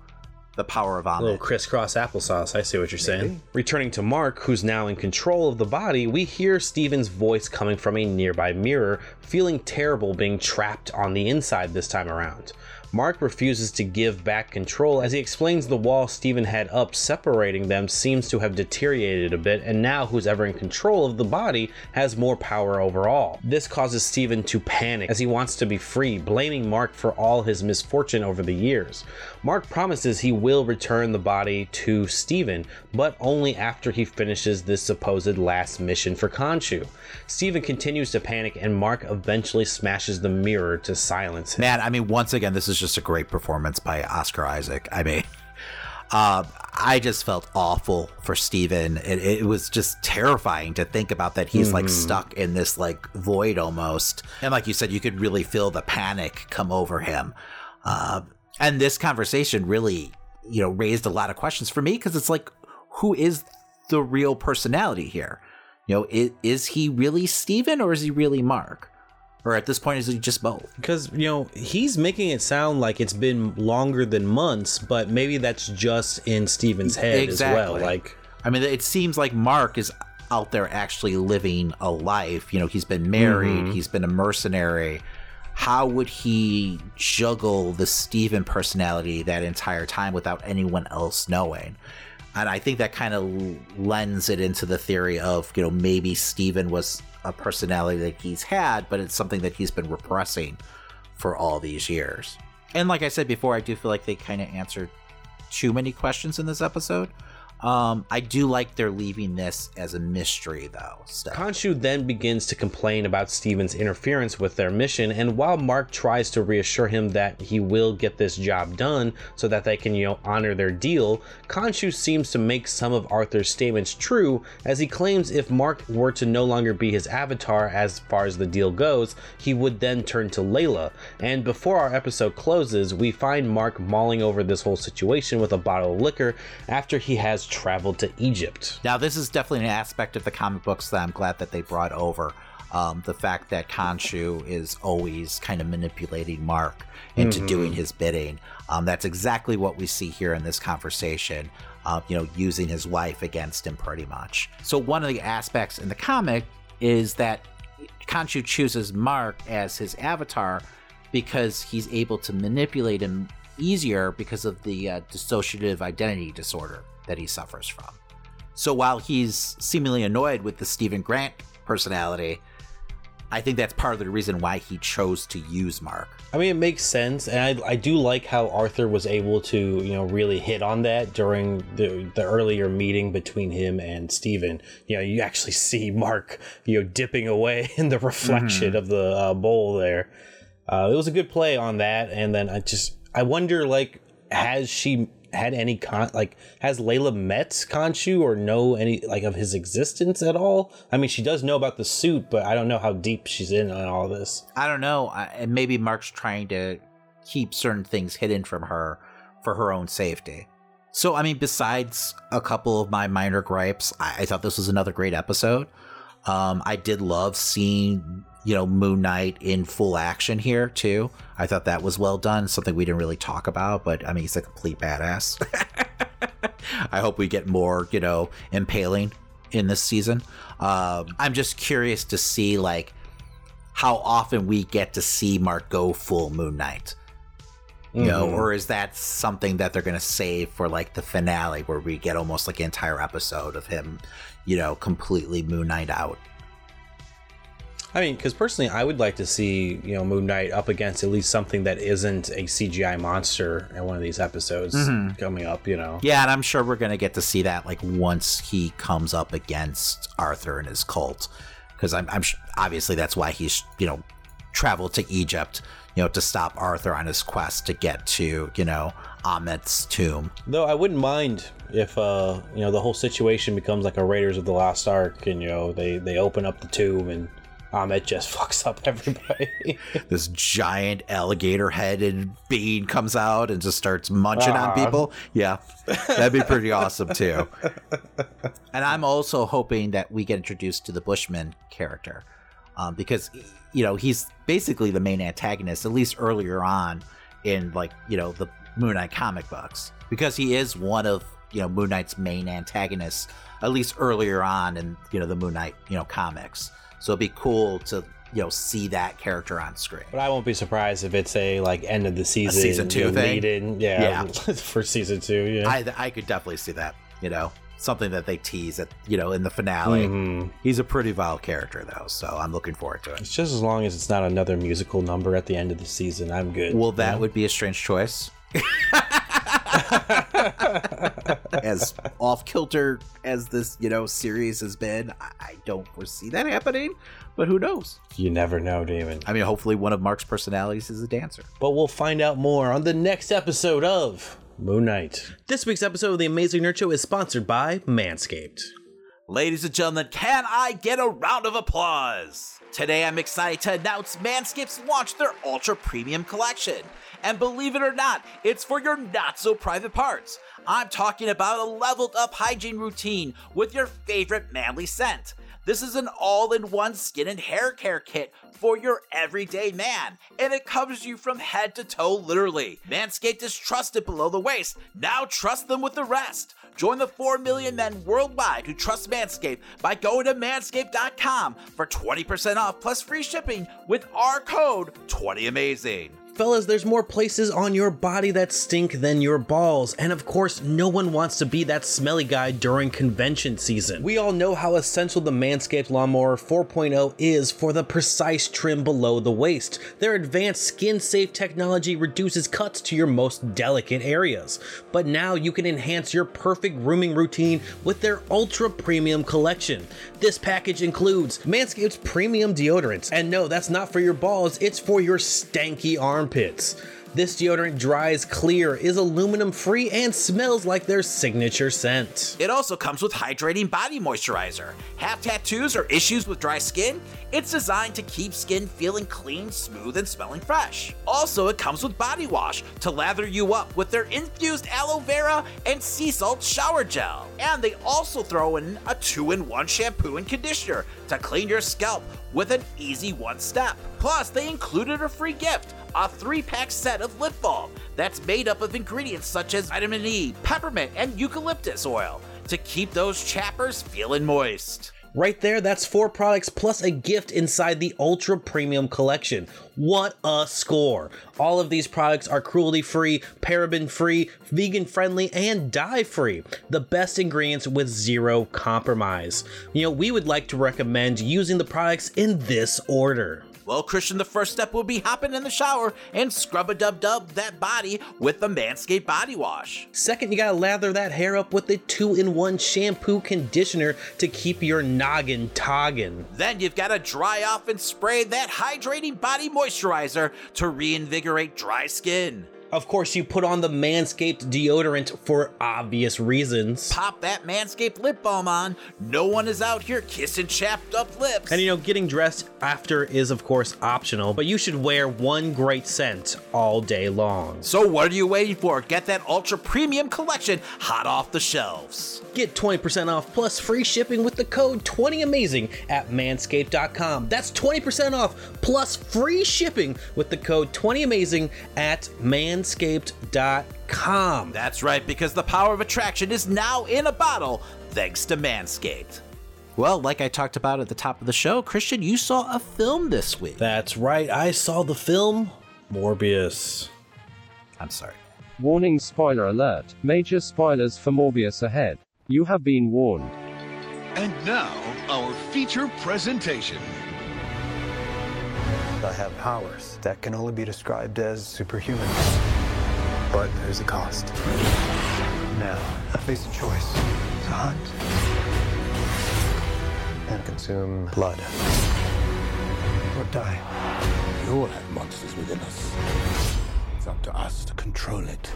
the power of A little crisscross applesauce. I see what you're saying. Returning to Mark, who's now in control of the body, we hear Steven's voice coming from a nearby mirror, feeling terrible being trapped on the inside this time around. Mark refuses to give back control as he explains the wall Steven had up separating them seems to have deteriorated a bit, and now who's ever in control of the body has more power overall. This causes Steven to panic as he wants to be free, blaming Mark for all his misfortune over the years. Mark promises he will return the body to Steven, but only after he finishes this supposed last mission for Khonshu. Steven continues to panic, and Mark eventually smashes the mirror to silence him. Man, I mean, once again, this is just a great performance by Oscar Isaac. I mean, uh, I just felt awful for Steven. It, it was just terrifying to think about that he's like stuck in this like void almost. And like you said, you could really feel the panic come over him. Uh, and this conversation really, you know, raised a lot of questions for me because it's like, who is the real personality here? You know, is, is he really Steven or is he really Mark? Or at this point, is he just both? Because, you know, he's making it sound like it's been longer than months, but maybe that's just in Steven's head as well. Like, I mean, it seems like Mark is out there actually living a life. You know, he's been married, mm-hmm. he's been a mercenary. How would he juggle the Steven personality that entire time without anyone else knowing? And I think that kind of lends it into the theory of, you know, maybe Steven was a personality that he's had, but it's something that he's been repressing for all these years. And like I said before, I do feel like they kind of answered too many questions in this episode. Um, I do like they're leaving this as a mystery, though. Still. Khonshu then begins to complain about Steven's interference with their mission, and while Mark tries to reassure him that he will get this job done so that they can, you know, honor their deal, Khonshu seems to make some of Arthur's statements true, as he claims if Mark were to no longer be his avatar as far as the deal goes, he would then turn to Layla. And before our episode closes, we find Mark mulling over this whole situation with a bottle of liquor after he has traveled to Egypt. Now, this is definitely an aspect of the comic books that I'm glad that they brought over. Um, the fact that Khonshu is always kind of manipulating Mark into doing his bidding. Um, that's exactly what we see here in this conversation. Uh, you know, using his wife against him pretty much. So one of the aspects in the comic is that Khonshu chooses Mark as his avatar because he's able to manipulate him easier because of the uh, dissociative identity disorder that he suffers from. So while he's seemingly annoyed with the Steven Grant personality, I think that's part of the reason why he chose to use Mark. I mean, it makes sense, and I, I do like how Arthur was able to, you know, really hit on that during the the earlier meeting between him and Steven. You know, you actually see Mark, you know, dipping away in the reflection of the uh, bowl there. Uh, it was a good play on that, and then I just I wonder, like, has she had any con like has Layla met Khonshu or know any like of his existence at all? I mean, she does know about the suit, but I don't know how deep she's in on all this. I don't know, I- maybe Mark's trying to keep certain things hidden from her for her own safety. So, I mean, besides a couple of my minor gripes, I, I thought this was another great episode. Um, I did love seeing, you know, Moon Knight in full action here too. I thought that was well done. Something we didn't really talk about, but I mean, he's a complete badass. I hope we get more, you know, impaling in this season. Um, I'm just curious to see like how often we get to see Mark go full Moon Knight. You know, or is that something that they're going to save for like the finale where we get almost like an entire episode of him, you know, completely Moon Knight out? I mean, because personally, I would like to see you know Moon Knight up against at least something that isn't a CGI monster in one of these episodes coming up. You know, Yeah, and I'm sure we're going to get to see that like once he comes up against Arthur and his cult, because I'm, I'm sh- obviously that's why he's you know traveled to Egypt, you know, to stop Arthur on his quest to get to you know Ammit's tomb. though I wouldn't mind if uh you know the whole situation becomes like a Raiders of the Lost Ark, and you know they they open up the tomb and Ammit just fucks up everybody. This giant alligator-headed being comes out and just starts munching on people. Yeah, that'd be pretty awesome too. And I'm also hoping that we get introduced to the Bushman character, um, because you know he's basically the main antagonist, at least earlier on in like you know the Moon Knight comic books, because he is one of you know Moon Knight's main antagonists, at least earlier on in you know the Moon Knight you know comics. So it'd be cool to you know see that character on screen. But I won't be surprised if it's a like end of the season, season two you know, thing? in, yeah, Yeah. for season two. Yeah, I I could definitely see that. You know, something that they tease at you know in the finale. Mhm. He's a pretty vile character though, so I'm looking forward to it. It's just as long as it's not another musical number at the end of the season, I'm good. Well, that would be a strange choice. as off kilter as this you know series has been, I, I don't foresee that happening. But who knows? you never know, David. I mean, hopefully one of Mark's personalities is a dancer. But we'll find out more on the next episode of Moon Knight. This week's episode of The Amazing Nerd Show is sponsored by Manscaped. Ladies and gentlemen, can I get a round of applause? Today I'm excited to announce Manscaped's launched their Ultra Premium Collection. And believe it or not, it's for your not so private parts. I'm talking about a leveled up hygiene routine with your favorite manly scent. This is an all in one skin and hair care kit for your everyday man, and it covers you from head to toe literally. Manscaped is trusted below the waist. Now trust them with the rest. Join the 4 million men worldwide who trust Manscaped by going to manscaped.com for 20% off plus free shipping with our code 20amazing. Fellas, there's more places on your body that stink than your balls, and of course, no one wants to be that smelly guy during convention season. We all know how essential the Manscaped Lawnmower 4.0 is for the precise trim below the waist. Their advanced skin safe technology reduces cuts to your most delicate areas. But now you can enhance your perfect grooming routine with their ultra premium collection. This package includes Manscaped's premium deodorant, and no, that's not for your balls, it's for your stanky armpits. This deodorant dries clear, is aluminum free, and smells like their signature scent. It also comes with hydrating body moisturizer. Have tattoos or issues with dry skin? It's designed to keep skin feeling clean, smooth, and smelling fresh. Also, it comes with body wash to lather you up with their infused aloe vera and sea salt shower gel. And they also throw in a two in one shampoo and conditioner to clean your scalp with an easy one step. Plus, they included a free gift a three pack set of lip balm that's made up of ingredients such as vitamin E, peppermint, and eucalyptus oil to keep those chappers feeling moist. Right there, that's four products plus a gift inside the Ultra Premium Collection. What a score! All of these products are cruelty free, paraben free, vegan friendly, and dye free. The best ingredients with zero compromise. You know, we would like to recommend using the products in this order. Well, Christian, the first step will be hopping in the shower and scrub a dub dub that body with the Manscaped body wash. Second, you gotta lather that hair up with the two in one shampoo conditioner to keep your noggin toggin. Then you've got to dry off and spray that hydrating body moisturizer to reinvigorate dry skin. Of course, you put on the Manscaped deodorant for obvious reasons. Pop that Manscaped lip balm on. No one is out here kissing chapped up lips. And you know, getting dressed after is of course optional, but you should wear one great scent all day long. So what are you waiting for? Get that ultra premium collection hot off the shelves. Get 20% off plus free shipping with the code 20amazing at manscaped.com. That's 20% off plus free shipping with the code 20amazing at manscaped.com. That's right, because the power of attraction is now in a bottle thanks to Manscaped. Well, like I talked about at the top of the show, Christian, you saw a film this week. That's right, I saw the film Morbius. I'm sorry. Warning spoiler alert. Major spoilers for Morbius ahead. You have been warned. And now, our feature presentation. I have powers that can only be described as superhuman. But there's a cost. Now, I face a choice to hunt and consume blood. Or die. We all have monsters within us. It's up to us to control it.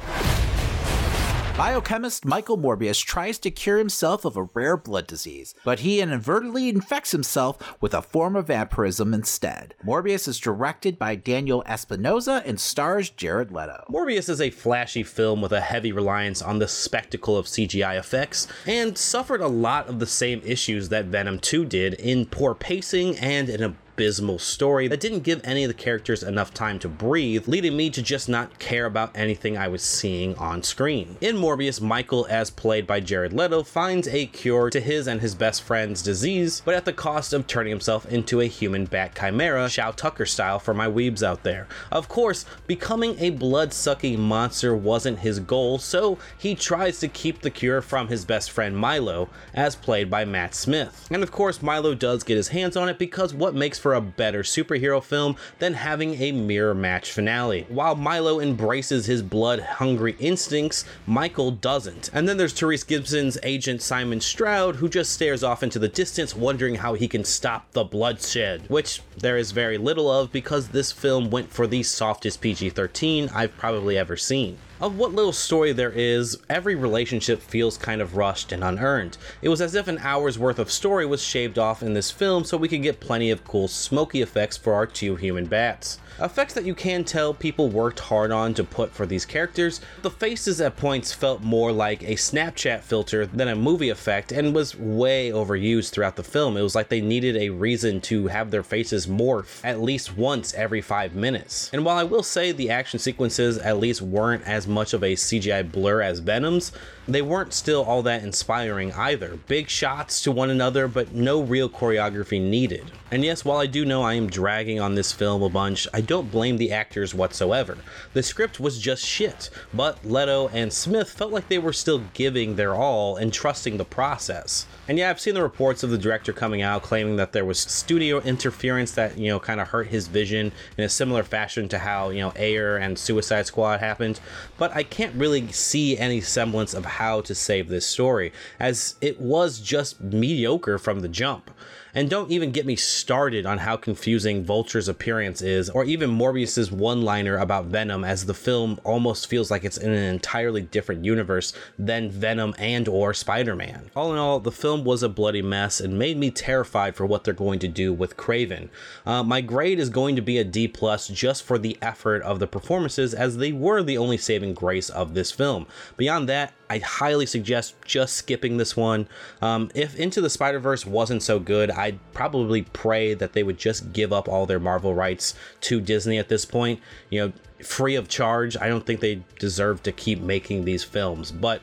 Biochemist Michael Morbius tries to cure himself of a rare blood disease, but he inadvertently infects himself with a form of vampirism instead. Morbius is directed by Daniel Espinosa and stars Jared Leto. Morbius is a flashy film with a heavy reliance on the spectacle of CGI effects, and suffered a lot of the same issues that Venom 2 did in poor pacing and an abysmal story that didn't give any of the characters enough time to breathe, leading me to just not care about anything I was seeing on screen. In Morbius, Michael, as played by Jared Leto, finds a cure to his and his best friend's disease, but at the cost of turning himself into a human bat chimera, Shou Tucker style for my weebs out there. Of course, becoming a blood sucking monster wasn't his goal, so he tries to keep the cure from his best friend Milo, as played by Matt Smith. And of course, Milo does get his hands on it because what makes for a better superhero film than having a mirror match finale. While Milo embraces his blood hungry instincts, Michael doesn't. And then there's Tyrese Gibson's agent Simon Stroud, who just stares off into the distance, wondering how he can stop the bloodshed, which there is very little of because this film went for the softest PG 13 I've probably ever seen. Of what little story there is, every relationship feels kind of rushed and unearned. It was as if an hour's worth of story was shaved off in this film so we could get plenty of cool smoky effects for our two human bats. Effects that you can tell people worked hard on to put for these characters. The faces at points felt more like a Snapchat filter than a movie effect and was way overused throughout the film. It was like they needed a reason to have their faces morph at least once every five minutes. And while I will say the action sequences at least weren't as much of a CGI blur as Venom's, they weren't still all that inspiring either. Big shots to one another, but no real choreography needed. And yes, while I do know I am dragging on this film a bunch, I don't blame the actors whatsoever. The script was just shit, but Leto and Smith felt like they were still giving their all and trusting the process. And yeah, I've seen the reports of the director coming out claiming that there was studio interference that, you know, kind of hurt his vision in a similar fashion to how, you know, Ayer and Suicide Squad happened. But I can't really see any semblance of how to save this story, as it was just mediocre from the jump. And don't even get me started on how confusing Vulture's appearance is, or even Morbius's one-liner about Venom, as the film almost feels like it's in an entirely different universe than Venom and or Spider-Man. All in all, the film was a bloody mess and made me terrified for what they're going to do with Kraven. Uh, my grade is going to be a D plus just for the effort of the performances, as they were the only saving grace of this film. Beyond that, I highly suggest just skipping this one. Um, if Into the Spider Verse wasn't so good, I'd probably pray that they would just give up all their Marvel rights to Disney at this point. You know, free of charge. I don't think they deserve to keep making these films, but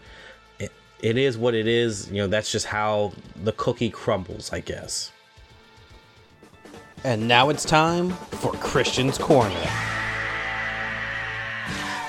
it, it is what it is. You know, that's just how the cookie crumbles, I guess. And now it's time for Christian's Corner.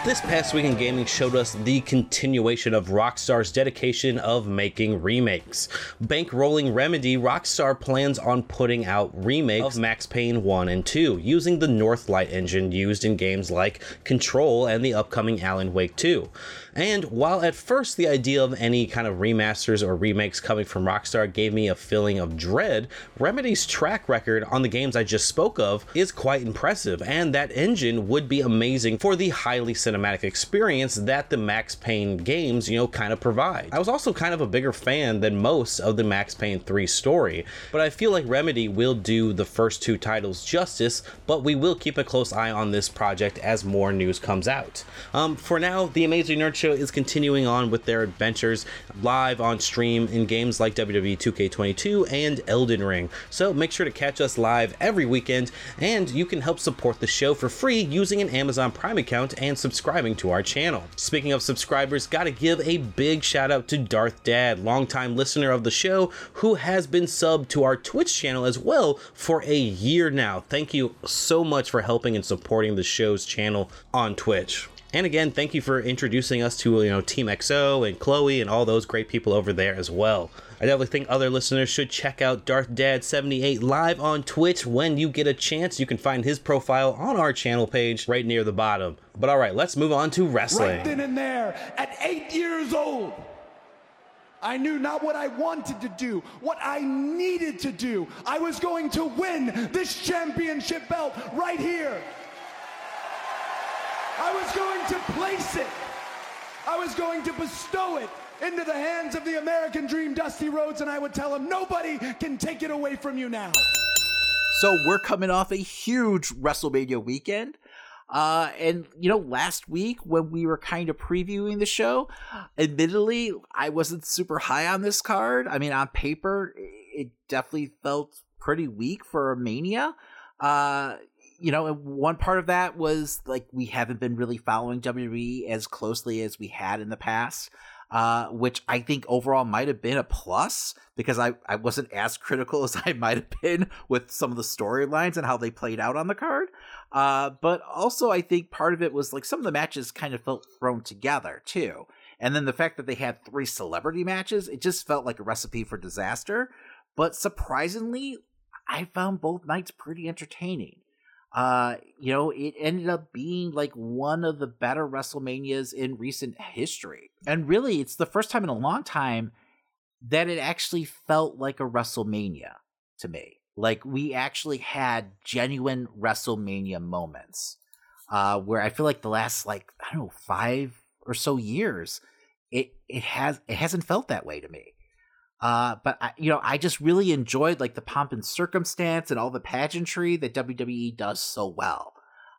This past week in gaming showed us the continuation of Rockstar's dedication of making remakes. Bankrolling Remedy, Rockstar plans on putting out remakes of Max Payne 1 and 2 using the Northlight engine used in games like Control and the upcoming Alan Wake 2. And while at first the idea of any kind of remasters or remakes coming from Rockstar gave me a feeling of dread, Remedy's track record on the games I just spoke of is quite impressive, and that engine would be amazing for the highly cinematic experience that the Max Payne games, you know, kind of provide. I was also kind of a bigger fan than most of the Max Payne 3 story, but I feel like Remedy will do the first two titles justice, but we will keep a close eye on this project as more news comes out. Um, for now, the Amazing Nerd Is continuing on with their adventures live on stream in games like WWE 2K22 and Elden Ring. So make sure to catch us live every weekend, and you can help support the show for free using an Amazon Prime account and subscribing to our channel. Speaking of subscribers, gotta give a big shout out to Darth Dad, longtime listener of the show, who has been subbed to our Twitch channel as well for a year now. Thank you so much for helping and supporting the show's channel on Twitch. And again, thank you for introducing us to you know Team XO and Chloe and all those great people over there as well. I definitely think other listeners should check out Darth Dad 78 live on Twitch when you get a chance. You can find his profile on our channel page right near the bottom. But all right, let's move on to wrestling. Right then and there, at eight years old, I knew not what I wanted to do, what I needed to do. I was going to win this championship belt right here. I was going to place it. I was going to bestow it into the hands of the American Dream, Dusty Rhodes, and I would tell him, nobody can take it away from you now. So we're coming off a huge WrestleMania weekend. Uh, and you know, last week when we were kind of previewing the show, admittedly, I wasn't super high on this card. I mean, on paper, it definitely felt pretty weak for a Mania. Uh, you know, one part of that was like we haven't been really following WWE as closely as we had in the past. Uh, which I think overall might have been a plus because I, I wasn't as critical as I might have been with some of the storylines and how they played out on the card. Uh, but also, I think part of it was like some of the matches kind of felt thrown together too. And then the fact that they had three celebrity matches, it just felt like a recipe for disaster. But surprisingly, I found both nights pretty entertaining uh, you know, it ended up being like one of the better WrestleManias in recent history. And really, it's the first time in a long time that it actually felt like a WrestleMania to me. Like we actually had genuine WrestleMania moments. Uh, where I feel like the last like, I don't know, five or so years, it it has it hasn't felt that way to me. Uh, but I, you know, I just really enjoyed like the pomp and circumstance and all the pageantry that WWE does so well.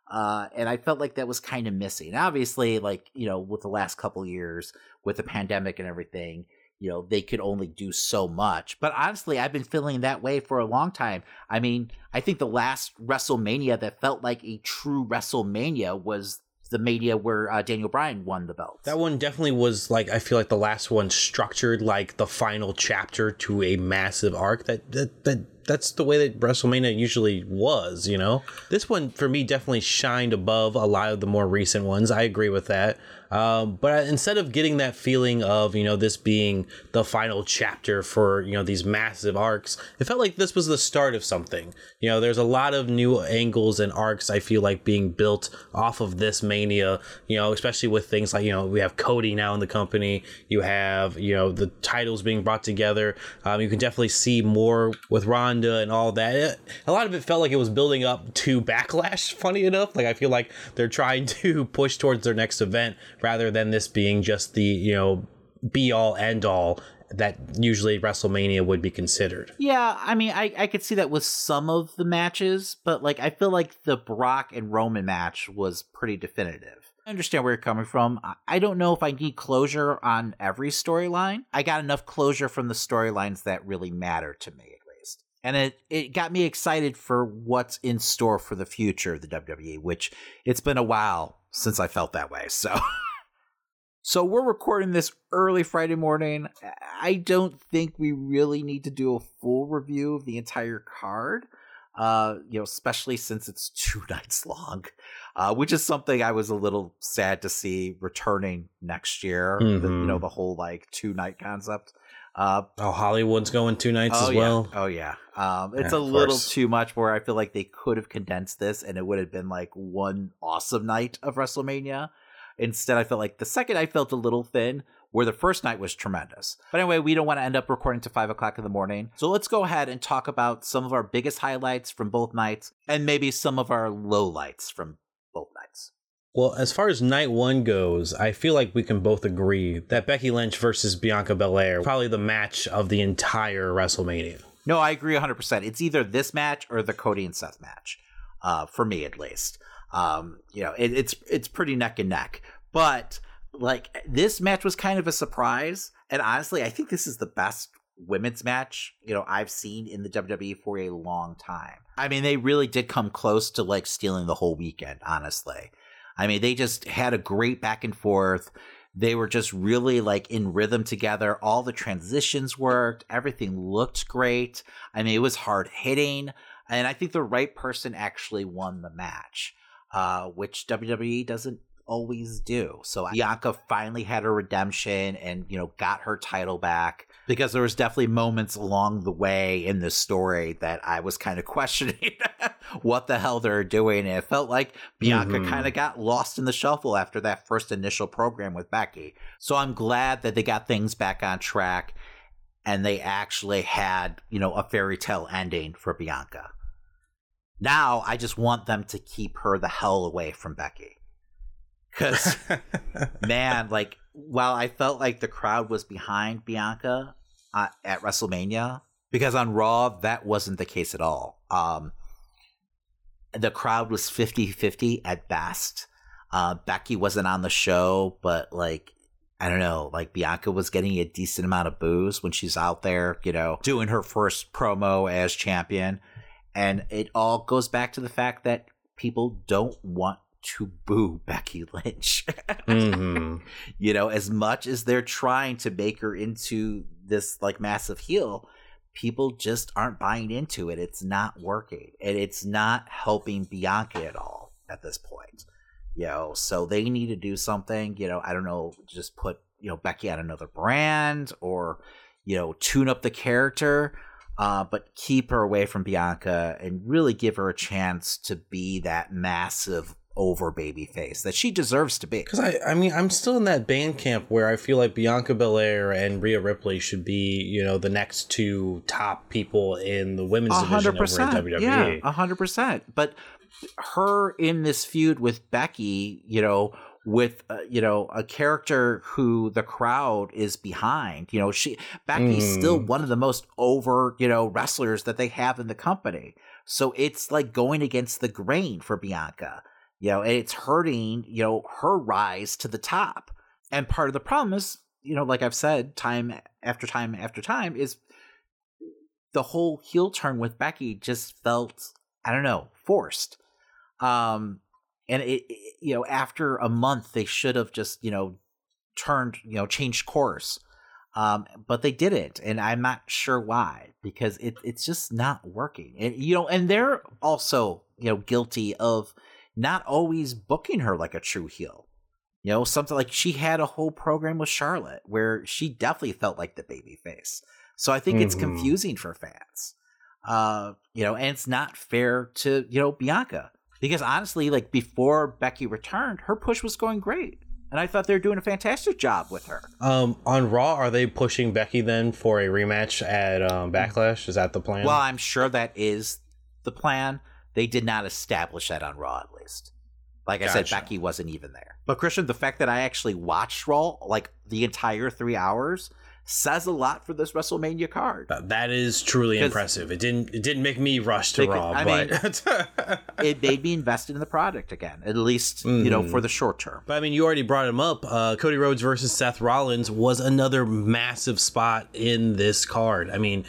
Uh, and I felt like that was kind of missing. Obviously, like you know, with the last couple years with the pandemic and everything, you know, they could only do so much. But honestly, I've been feeling that way for a long time. I mean, I think the last WrestleMania that felt like a true WrestleMania was the media where uh, Daniel Bryan won the belt. That one definitely was like I feel like the last one structured like the final chapter to a massive arc that that, that that's the way that WrestleMania usually was, you know. This one for me definitely shined above a lot of the more recent ones. I agree with that. Um, but instead of getting that feeling of you know this being the final chapter for you know these massive arcs, it felt like this was the start of something. You know, there's a lot of new angles and arcs I feel like being built off of this mania. You know, especially with things like you know we have Cody now in the company. You have you know the titles being brought together. Um, you can definitely see more with Ronda and all that. It, a lot of it felt like it was building up to Backlash. Funny enough, like I feel like they're trying to push towards their next event rather than this being just the you know be all end all that usually WrestleMania would be considered. Yeah, I mean, I, I could see that with some of the matches, but like I feel like the Brock and Roman match was pretty definitive. I understand where you're coming from. I don't know if I need closure on every storyline. I got enough closure from the storylines that really matter to me, at least. And it, it got me excited for what's in store for the future of the WWE, which it's been a while since I felt that way. So. So we're recording this early Friday morning. I don't think we really need to do a full review of the entire card. Uh, you know, especially since it's two nights long, uh, which is something I was a little sad to see returning next year. Mm-hmm. The, you know, the whole like two night concept. Uh, oh, Hollywood's going two nights oh, as well. Yeah. Oh yeah, um, it's Yeah, a little course. too much. Where I feel like they could have condensed this, and it would have been like one awesome night of WrestleMania. Instead, I felt like the second I felt a little thin, where the first night was tremendous. But anyway, we don't want to end up recording to five o'clock in the morning. So let's go ahead and talk about some of our biggest highlights from both nights and maybe some of our lowlights from both nights. Well, as far as night one goes, I feel like we can both agree that Becky Lynch versus Bianca Belair probably the match of the entire WrestleMania. No, I agree 100%. It's either this match or the Cody and Seth match, uh, for me at least. Um, you know, it, it's it's pretty neck and neck. But like this match was kind of a surprise, and honestly, I think this is the best women's match you know I've seen in the WWE for a long time. I mean, they really did come close to like stealing the whole weekend. Honestly, I mean, they just had a great back and forth. They were just really like in rhythm together. All the transitions worked. Everything looked great. I mean, it was hard hitting. And I think the right person actually won the match, uh, which WWE doesn't always do. So Bianca finally had her redemption and, you know, got her title back because there was definitely moments along the way in this story that I was kind of questioning what the hell they're doing. And it felt like Bianca Mhm. kind of got lost in the shuffle after that first initial program with Becky. So I'm glad that they got things back on track and they actually had, you know, a fairy tale ending for Bianca. Now I just want them to keep her the hell away from Becky. Cause man, like while I felt like the crowd was behind Bianca uh, at WrestleMania, because on Raw that wasn't the case at all. Um, the crowd was 50-50 at best. Uh, Becky wasn't on the show, but like I don't know, like Bianca was getting a decent amount of booze when she's out there, you know, doing her first promo as champion. And it all goes back to the fact that people don't want to boo Becky Lynch. Mhm. you know, as much as they're trying to make her into this like massive heel, people just aren't buying into it. It's not working. And it's not helping Bianca at all at this point. You know, so they need to do something, you know, I don't know, just put, you know, Becky on another brand or, you know, tune up the character. Uh, but keep her away from Bianca and really give her a chance to be that massive over baby face that she deserves to be. Because I, I mean, I'm still in that band camp where I feel like Bianca Belair and Rhea Ripley should be, you know, the next two top people in the women's A division hundred over WWE. yeah, a hundred percent. But her in this feud with Becky, you know, with uh, you know a character who the crowd is behind, you know, she Becky's Mm. still one of the most over, you know, wrestlers that they have in the company. So it's like going against the grain for Bianca, you know, and it's hurting, you know, her rise to the top. And part of the problem is, you know, like I've said time after time after time, is the whole heel turn with Becky just felt I don't know forced. Um, and it, it- you know after a month they should have just you know turned you know changed course. Um, but they didn't, and I'm not sure why because it it's just not working. And you know, and they're also you know guilty of not always booking her like a true heel. You know, something like she had a whole program with Charlotte where she definitely felt like the baby face. So I think it's Mhm. confusing for fans. Uh, you know, and it's not fair to, you know, Bianca. Because honestly, like before Becky returned, her push was going great. And I thought they were doing a fantastic job with her. Um, on Raw, are they pushing Becky then for a rematch at um, Backlash? Is that the plan? Well, I'm sure that is the plan. They did not establish that on Raw, at least. Like I said, Becky wasn't even there. But Christian, the fact that I actually watched Raw like the entire three hours says a lot for this WrestleMania card. Th- that is truly impressive. It didn't it didn't make me rush to Raw, I but it made me invested in the product again, at least you know Mhm. for the short term. But I mean, you already brought him up. Uh, Cody Rhodes versus Seth Rollins was another massive spot in this card. I mean,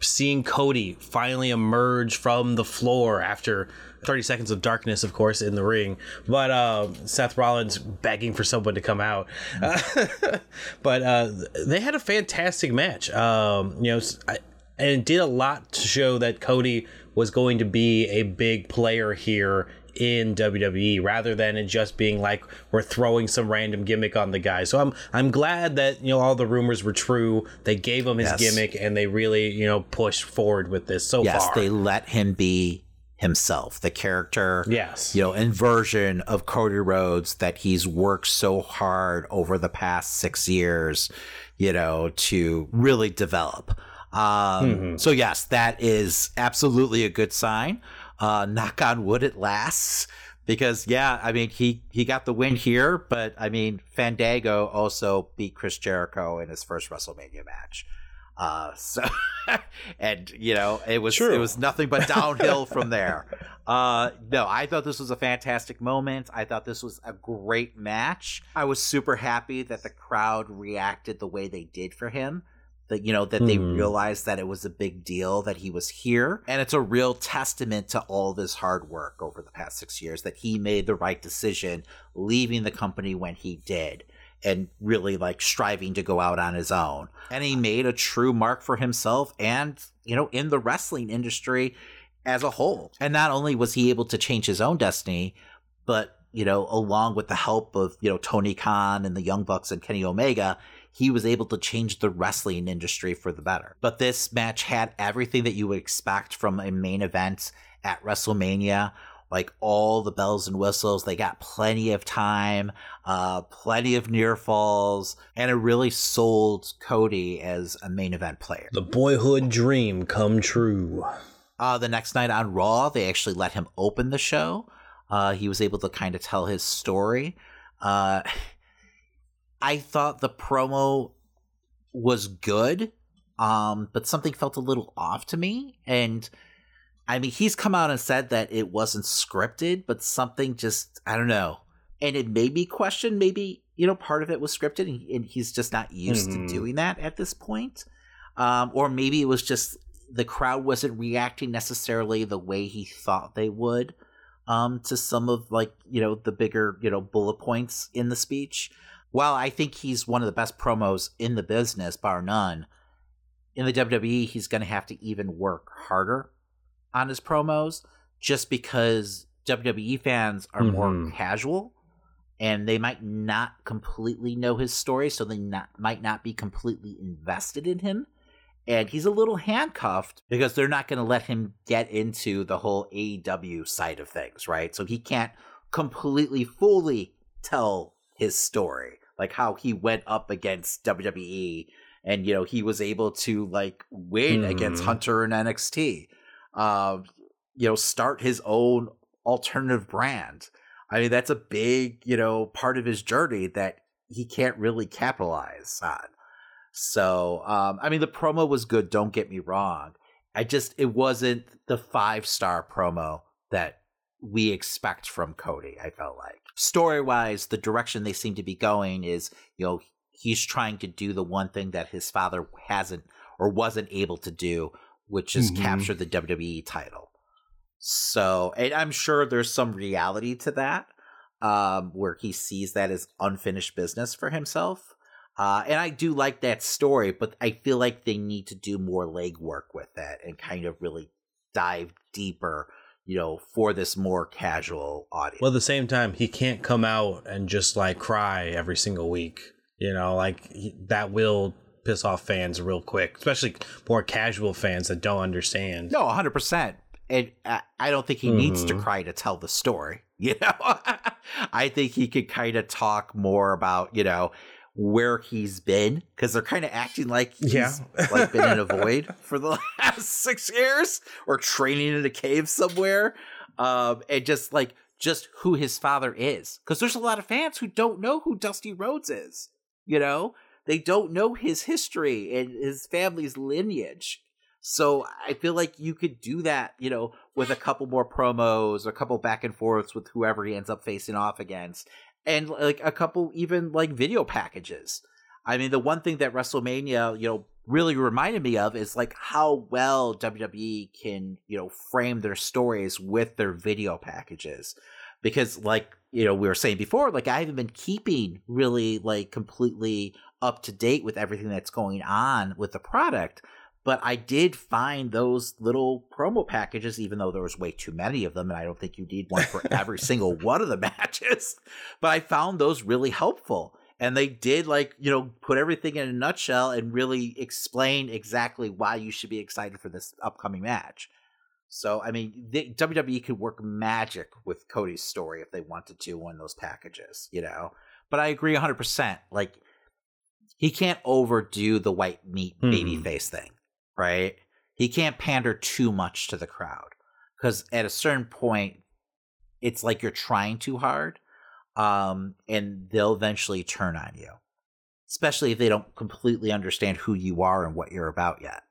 seeing Cody finally emerge from the floor after 30 seconds of darkness, of course, in the ring, but uh, Seth Rollins begging for someone to come out. but uh, they had a fantastic match. Um, you know, I- and it did a lot to show that Cody was going to be a big player here in WWE rather than it just being like we're throwing some random gimmick on the guy. So I'm I'm glad that you know all the rumors were true. They gave him his Yes. gimmick and they really you know pushed forward with this so yes, far. they let him be himself, the character. Yes. you know, and version of Cody Rhodes that he's worked so hard over the past six years, you know, to really develop. Um, Mhm. So yes, that is absolutely a good sign. Uh, knock on wood, it lasts. Because yeah, I mean he he got the win here, but I mean Fandango also beat Chris Jericho in his first WrestleMania match. Uh, so and you know it was True. it was nothing but downhill from there. Uh, no, I thought this was a fantastic moment. I thought this was a great match. I was super happy that the crowd reacted the way they did for him. That you know that they Hmm. realized that it was a big deal that he was here, and it's a real testament to all of his hard work over the past six years that he made the right decision leaving the company when he did and really like striving to go out on his own. And he uh, made a true mark for himself and, you know, in the wrestling industry as a whole. And not only was he able to change his own destiny, but you know, along with the help of, you know, Tony Khan and the Young Bucks and Kenny Omega, he was able to change the wrestling industry for the better. But this match had everything that you would expect from a main event at WrestleMania. Like all the bells and whistles, they got plenty of time, uh, plenty of near falls, and it really sold Cody as a main event player. The boyhood dream come true. Uh, the next night on Raw, they actually let him open the show. Uh, he was able to kind of tell his story. Uh, I thought the promo was good, um, but something felt a little off to me. And I mean, he's come out and said that it wasn't scripted, but something just, I don't know. And it made me question maybe, you know, part of it was scripted and, and he's just not used Mhm. to doing that at this point. Um, or maybe it was just the crowd wasn't reacting necessarily the way he thought they would um, to some of like you know the bigger you know bullet points in the speech. While I think he's one of the best promos in the business, bar none, in the WWE he's going to have to even work harder on his promos, just because WWE fans are more Mhm. casual and they might not completely know his story, so they not, might not be completely invested in him and he's a little handcuffed because they're not going to let him get into the whole AEW side of things, right? So he can't completely fully tell his story, like how he went up against WWE and you know he was able to like win against Mhm. Hunter in NXT. Uh, you know, start his own alternative brand. I mean, that's a big, you know, part of his journey that he can't really capitalize on. So, um, I mean, the promo was good. Don't get me wrong. I just it wasn't the five star promo that we expect from Cody. I felt like story wise, the direction they seem to be going is you know he's trying to do the one thing that his father hasn't or wasn't able to do, which is Mhm. capture the WWE title. So, and I'm sure there's some reality to that, um, where he sees that as unfinished business for himself. Uh, and I do like that story, but I feel like they need to do more legwork with that and kind of really dive deeper, you know, for this more casual audience. Well, at the same time, he can't come out and just like cry every single week. You know, like he, that will piss off fans real quick, especially more casual fans that don't understand. No, 100%. And I I don't think he needs to Mhm. cry to tell the story. You know, I think he could kind of talk more about, you know, where he's been because they're kind of acting like he's Yeah. like been in a void for the last six years or training in a cave somewhere. Um, and just like just who his father is. Because there's a lot of fans who don't know who Dusty Rhodes is. You know, they don't know his history and his family's lineage. So I feel like you could do that, you know, with a couple more promos, a couple back and forths with whoever he ends up facing off against, and like a couple even like video packages. I mean, the one thing that WrestleMania, you know, really reminded me of is like how well WWE can, you know, frame their stories with their video packages. Because like, you know, we were saying before, like I haven't been keeping really like completely up to date with everything that's going on with the product but I did find those little promo packages, even though there was way too many of them, and I don't think you need one for every single one of the matches. But I found those really helpful. And they did like, you know, put everything in a nutshell and really explain exactly why you should be excited for this upcoming match. So, I mean, the, WWE could work magic with Cody's story if they wanted to in those packages, you know? But I agree 100%. Like, he can't overdo the white meat baby Mhm. face thing right? He can't pander too much to the crowd because at a certain point, it's like you're trying too hard, um, and they'll eventually turn on you, especially if they don't completely understand who you are and what you're about yet.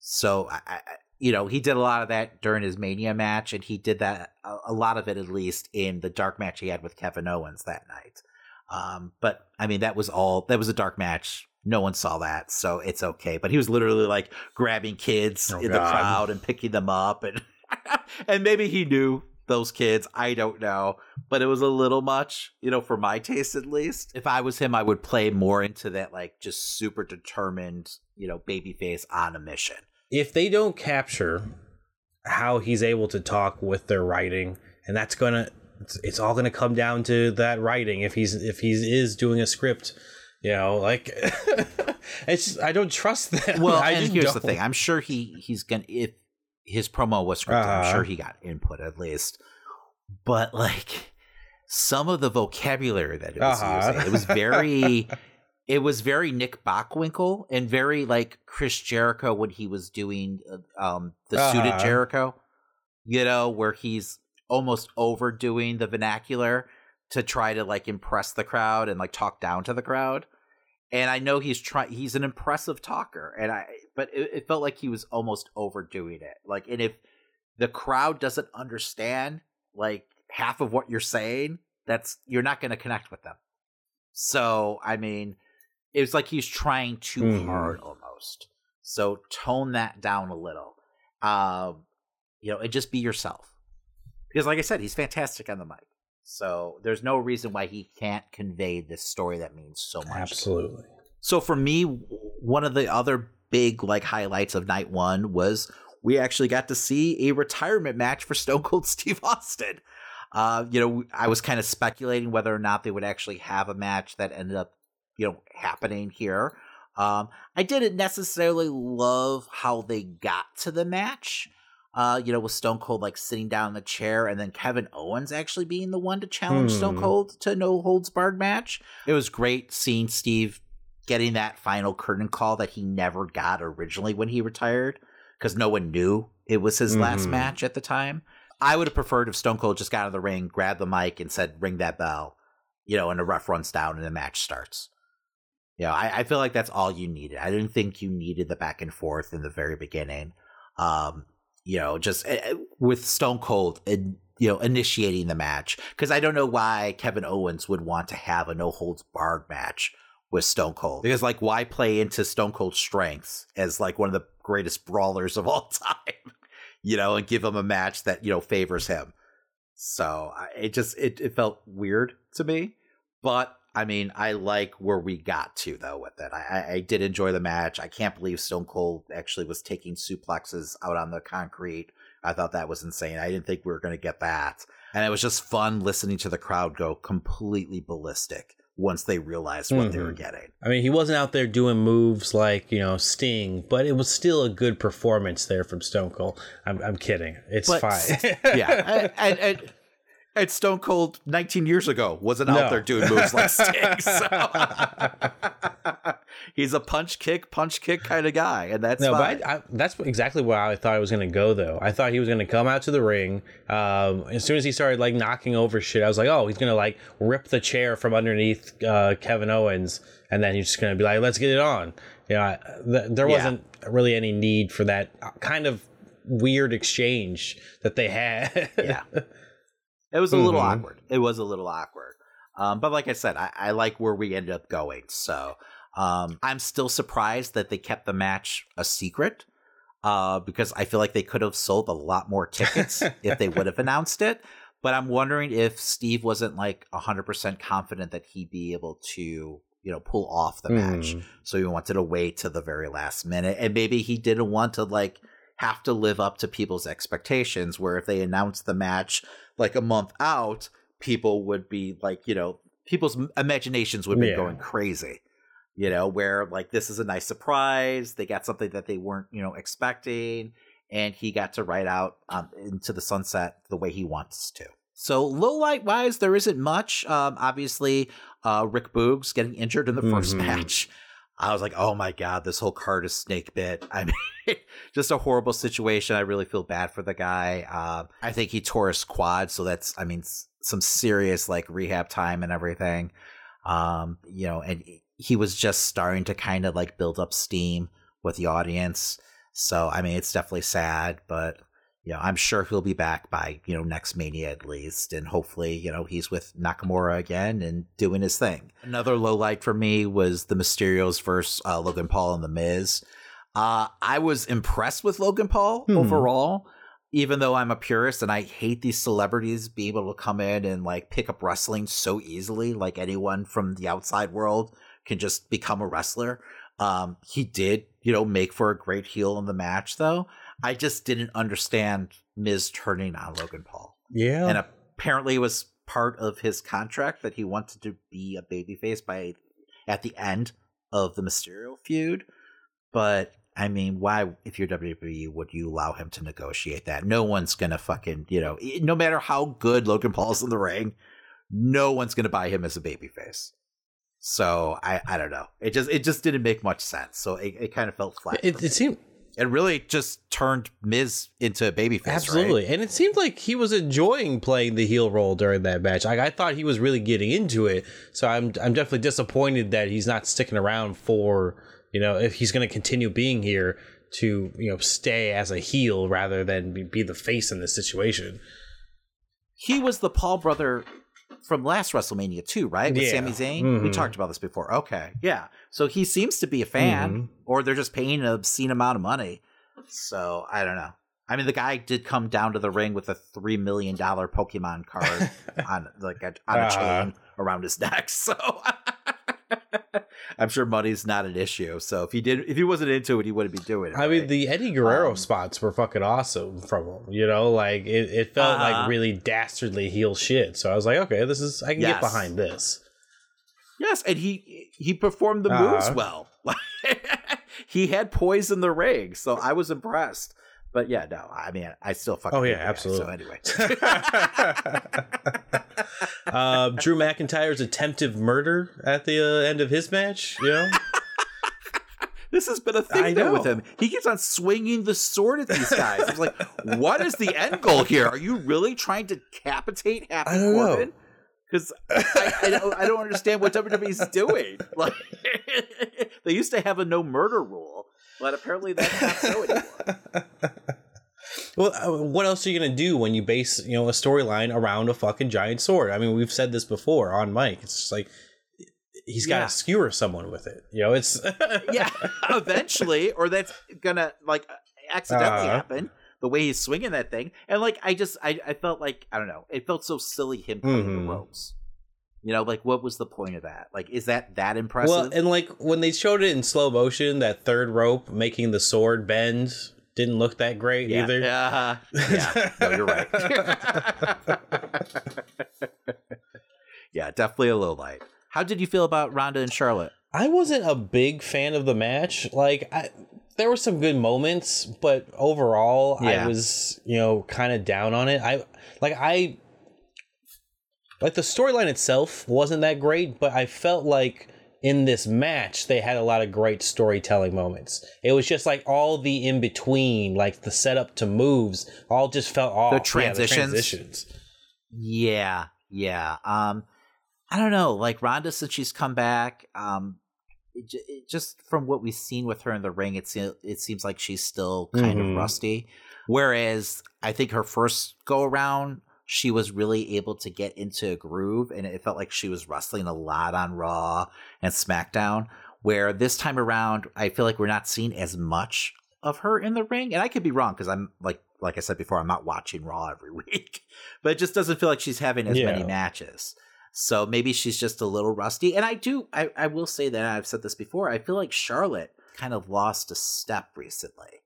So, I, I, you know, he did a lot of that during his Mania match, and he did that a, a lot of it at least in the dark match he had with Kevin Owens that night. Um, but I mean, that was all. That was a dark match. No one saw that, so it's okay. But he was literally like grabbing kids Oh, in the crowd and picking them up, and and maybe he knew those kids. I don't know, but it was a little much, you know, for my taste at least. If I was him, I would play more into that, like just super determined, you know, babyface on a mission. If they don't capture how he's able to talk with their writing, and that's going to it's, it's all going to come down to that writing. If he's if he is doing a script, you know, like it's just, I don't trust that. Well, I and here's don't. the thing: I'm sure he he's gonna if his promo was scripted, I'm Uh-huh. sure he got input at least. But like some of the vocabulary that it was Uh-huh. using, it was very. It was very Nick Bockwinkel and very like Chris Jericho when he was doing uh, um, the suited Uh-huh. Jericho, you know, where he's almost overdoing the vernacular to try to like impress the crowd and like talk down to the crowd. And I know he's trying; he's an impressive talker, and I but it, it felt like he was almost overdoing it. Like, and if the crowd doesn't understand like half of what you're saying, that's you're not going to connect with them. So, I mean, it was like he's trying too Mhm. hard almost. So tone that down a little. Um, you know, and just be yourself. Because like I said, he's fantastic on the mic. So there's no reason why he can't convey this story that means so much. Absolutely. So for me, one of the other big like highlights of night one was we actually got to see a retirement match for Stone Cold Steve Austin. Uh, you know, I was kind of speculating whether or not they would actually have a match that ended up, you know, happening here. Um, I didn't necessarily love how they got to the match. Uh, you know, with Stone Cold like sitting down in the chair, and then Kevin Owens actually being the one to challenge Stone Hmm. Cold to no holds barred match. It was great seeing Steve getting that final curtain call that he never got originally when he retired because no one knew it was his last Mhm. match at the time. I would have preferred if Stone Cold just got out of the ring, grabbed the mic, and said, "Ring that bell," you know, and the ref runs down and the match starts. You know, I, I feel like that's all you needed. I didn't think you needed the back and forth in the very beginning. Um, you know, just uh, with Stone Cold, and you know, initiating the match. Because I don't know why Kevin Owens would want to have a no holds barred match with Stone Cold. Because like why play into Stone Cold's strengths as like one of the greatest brawlers of all time, you know, and give him a match that you know favors him. So I- it just it, it felt weird to me, but I mean I like where we got to though with it. I, I, did enjoy the match. I can't believe Stone Cold actually was taking suplexes out on the concrete. I thought that was insane. I didn't think we were going to get that, and it was just fun listening to the crowd go completely ballistic once they realized what they were Mhm. getting. I mean, he wasn't out there doing moves like you know Sting, but it was still a good performance there from Stone Cold. I'm, I'm kidding. It's But fine. yeah, and, and, and, and Stone Cold 19 years ago wasn't out No. there doing moves like Sting. So. He's a punch kick, punch kick kind of guy, and that's no, fine. but I, I, that's exactly where I thought I was going to go. Though I thought he was going to come out to the ring. Um, as soon as he started like knocking over shit, I was like, oh, he's going to like rip the chair from underneath uh, Kevin Owens, and then he's just going to be like, let's get it on. You know, th- there wasn't really any need for that kind of weird exchange that they had. yeah. It was a little Mhm. awkward. It was a little awkward. Um, but like I said, I, I like where we ended up going. So um, I'm still surprised that they kept the match a secret uh, because I feel like they could have sold a lot more tickets if they would have announced it. But I'm wondering if Steve wasn't like 100% confident that he'd be able to, you know, pull off the match. Mhm. So he wanted to wait to the very last minute. And maybe he didn't want to like have to live up to people's expectations where if they announced the match like a month out, people would be like, you know, people's imaginations would be Yeah. going crazy. You know, where like this is a nice surprise. They got something that they weren't, you know, expecting, and he got to ride out um, into the sunset the way he wants to. So low light wise, there isn't much. Um, obviously, uh, Rick Boogs getting injured in the 1st Mhm. match. I was like, oh my god, this whole card is snake bit. I mean, just a horrible situation. I really feel bad for the guy. Uh, I think he tore his quad, so that's, I mean, some serious like rehab time and everything. Um, you know, and he was just starting to kind of like build up steam with the audience. So, I mean, it's definitely sad, but you know, I'm sure he'll be back by, you know, next Mania at least. And hopefully, you know, he's with Nakamura again and doing his thing. Another low light for me was the Mysterios versus uh, Logan Paul and The Miz. Uh, I was impressed with Logan Paul Hmm. overall, even though I'm a purist and I hate these celebrities being able to come in and like pick up wrestling so easily. Like anyone from the outside world can just become a wrestler. Um, he did, you know, make for a great heel in the match, though. I just didn't understand Miz turning on Logan Paul. Yeah. And apparently it was part of his contract that he wanted to be a babyface by at the end of the Mysterio feud. But I mean, why, if you're WWE, would you allow him to negotiate that? No one's gonna fucking, you know, no matter how good Logan Paul's in the ring, no one's gonna buy him as a babyface. So I, I don't know. It just, it just didn't make much sense. So it, it kind of felt flat. It, it seemed it really just turned Miz into a babyface. Absolutely. right? And it seemed like he was enjoying playing the heel role during that match. Like I thought he was really getting into it. So I'm I'm definitely disappointed that he's not sticking around for, you know, if he's going to continue being here to, you know, stay as a heel rather than be, be the face in this situation. he was the Paul brother from last WrestleMania too, right? With Yeah. Sami Zayn. We Mhm. talked about this before. Okay, yeah. So he seems to be a fan, Mhm. or they're just paying an obscene amount of money. So I don't know. I mean, the guy did come down to the ring with a three million dollar Pokemon card on like a, on a Uh-huh. chain around his neck. So I'm sure money's not an issue. So if he did, if he wasn't into it, he wouldn't be doing it. I mean, the Eddie Guerrero Um, spots were fucking awesome from him. You know, like it, it felt Uh-huh. like really dastardly heel shit. So I was like, okay, this is I can get behind this. Yes, and he he performed the moves Uh-huh. well. he had poise in the ring, so I was impressed. But yeah, no, I mean, I still fucking. Oh, yeah, the guy, absolutely. So anyway, uh, Drew McIntyre's attempted murder at the uh, end of his match. You know, this has been a thing though with him. He keeps on swinging the sword at these guys. I was like, what is the end goal here? Are you really trying to decapitate Happy I don't know. Corbin? Because I, I, don't, I don't understand what WWE's doing. Like, they used to have a no murder rule, but apparently that's not so anymore. well, uh, what else are you gonna do when you base you know a storyline around a fucking giant sword? I mean, we've said this before on Mike. It's just like he's got to Yeah. skewer someone with it. You know, it's yeah, eventually, or that's gonna like accidentally Uh-huh. happen. The way he's swinging that thing, and like I just, I, I felt like I don't know. It felt so silly him cutting Mhm. the ropes. You know, like what was the point of that? Like, is that that impressive? Well, and like when they showed it in slow motion, that third rope making the sword bend didn't look that great yeah, either. uh, yeah, no, you're right. yeah, definitely a little light. How did you feel about Ronda and Charlotte? I wasn't a big fan of the match. Like, I, there were some good moments, but overall, Yeah. I was, you know, kind of down on it. I like I like the storyline itself wasn't that great, but I felt like in this match they had a lot of great storytelling moments. It was just like all the in between, like the setup to moves, all just felt off. Yeah, transitions? transitions. Yeah, yeah. Um, I don't know. Like Ronda, since she's come back, um, it, it just from what we've seen with her in the ring, it it seems like she's still kind Mhm. of rusty. Whereas I think her first go around, she was really able to get into a groove, and it felt like she was wrestling a lot on Raw and SmackDown. Where this time around, I feel like we're not seeing as much of her in the ring, and I could be wrong because I'm like like I said before, I'm not watching Raw every week, but it just doesn't feel like she's having as many matches. So maybe she's just a little rusty. And I do, I, I will say that I've said this before. I feel like Charlotte kind of lost a step recently.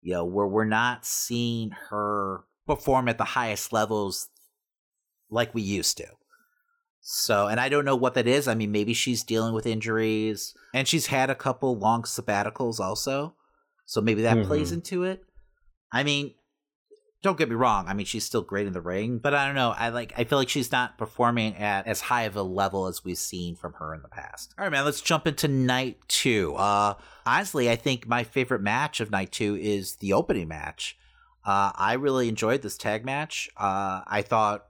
You know, where we're not seeing her perform at the highest levels like we used to. So, and I don't know what that is. I mean, maybe she's dealing with injuries and she's had a couple long sabbaticals also. So maybe that plays Mhm. into it. I mean, don't get me wrong. I mean, she's still great in the ring, but I don't know. I like. I feel like she's not performing at as high of a level as we've seen from her in the past. All right, man. Let's jump into night two. Uh, honestly, I think my favorite match of night two is the opening match. Uh, I really enjoyed this tag match. Uh, I thought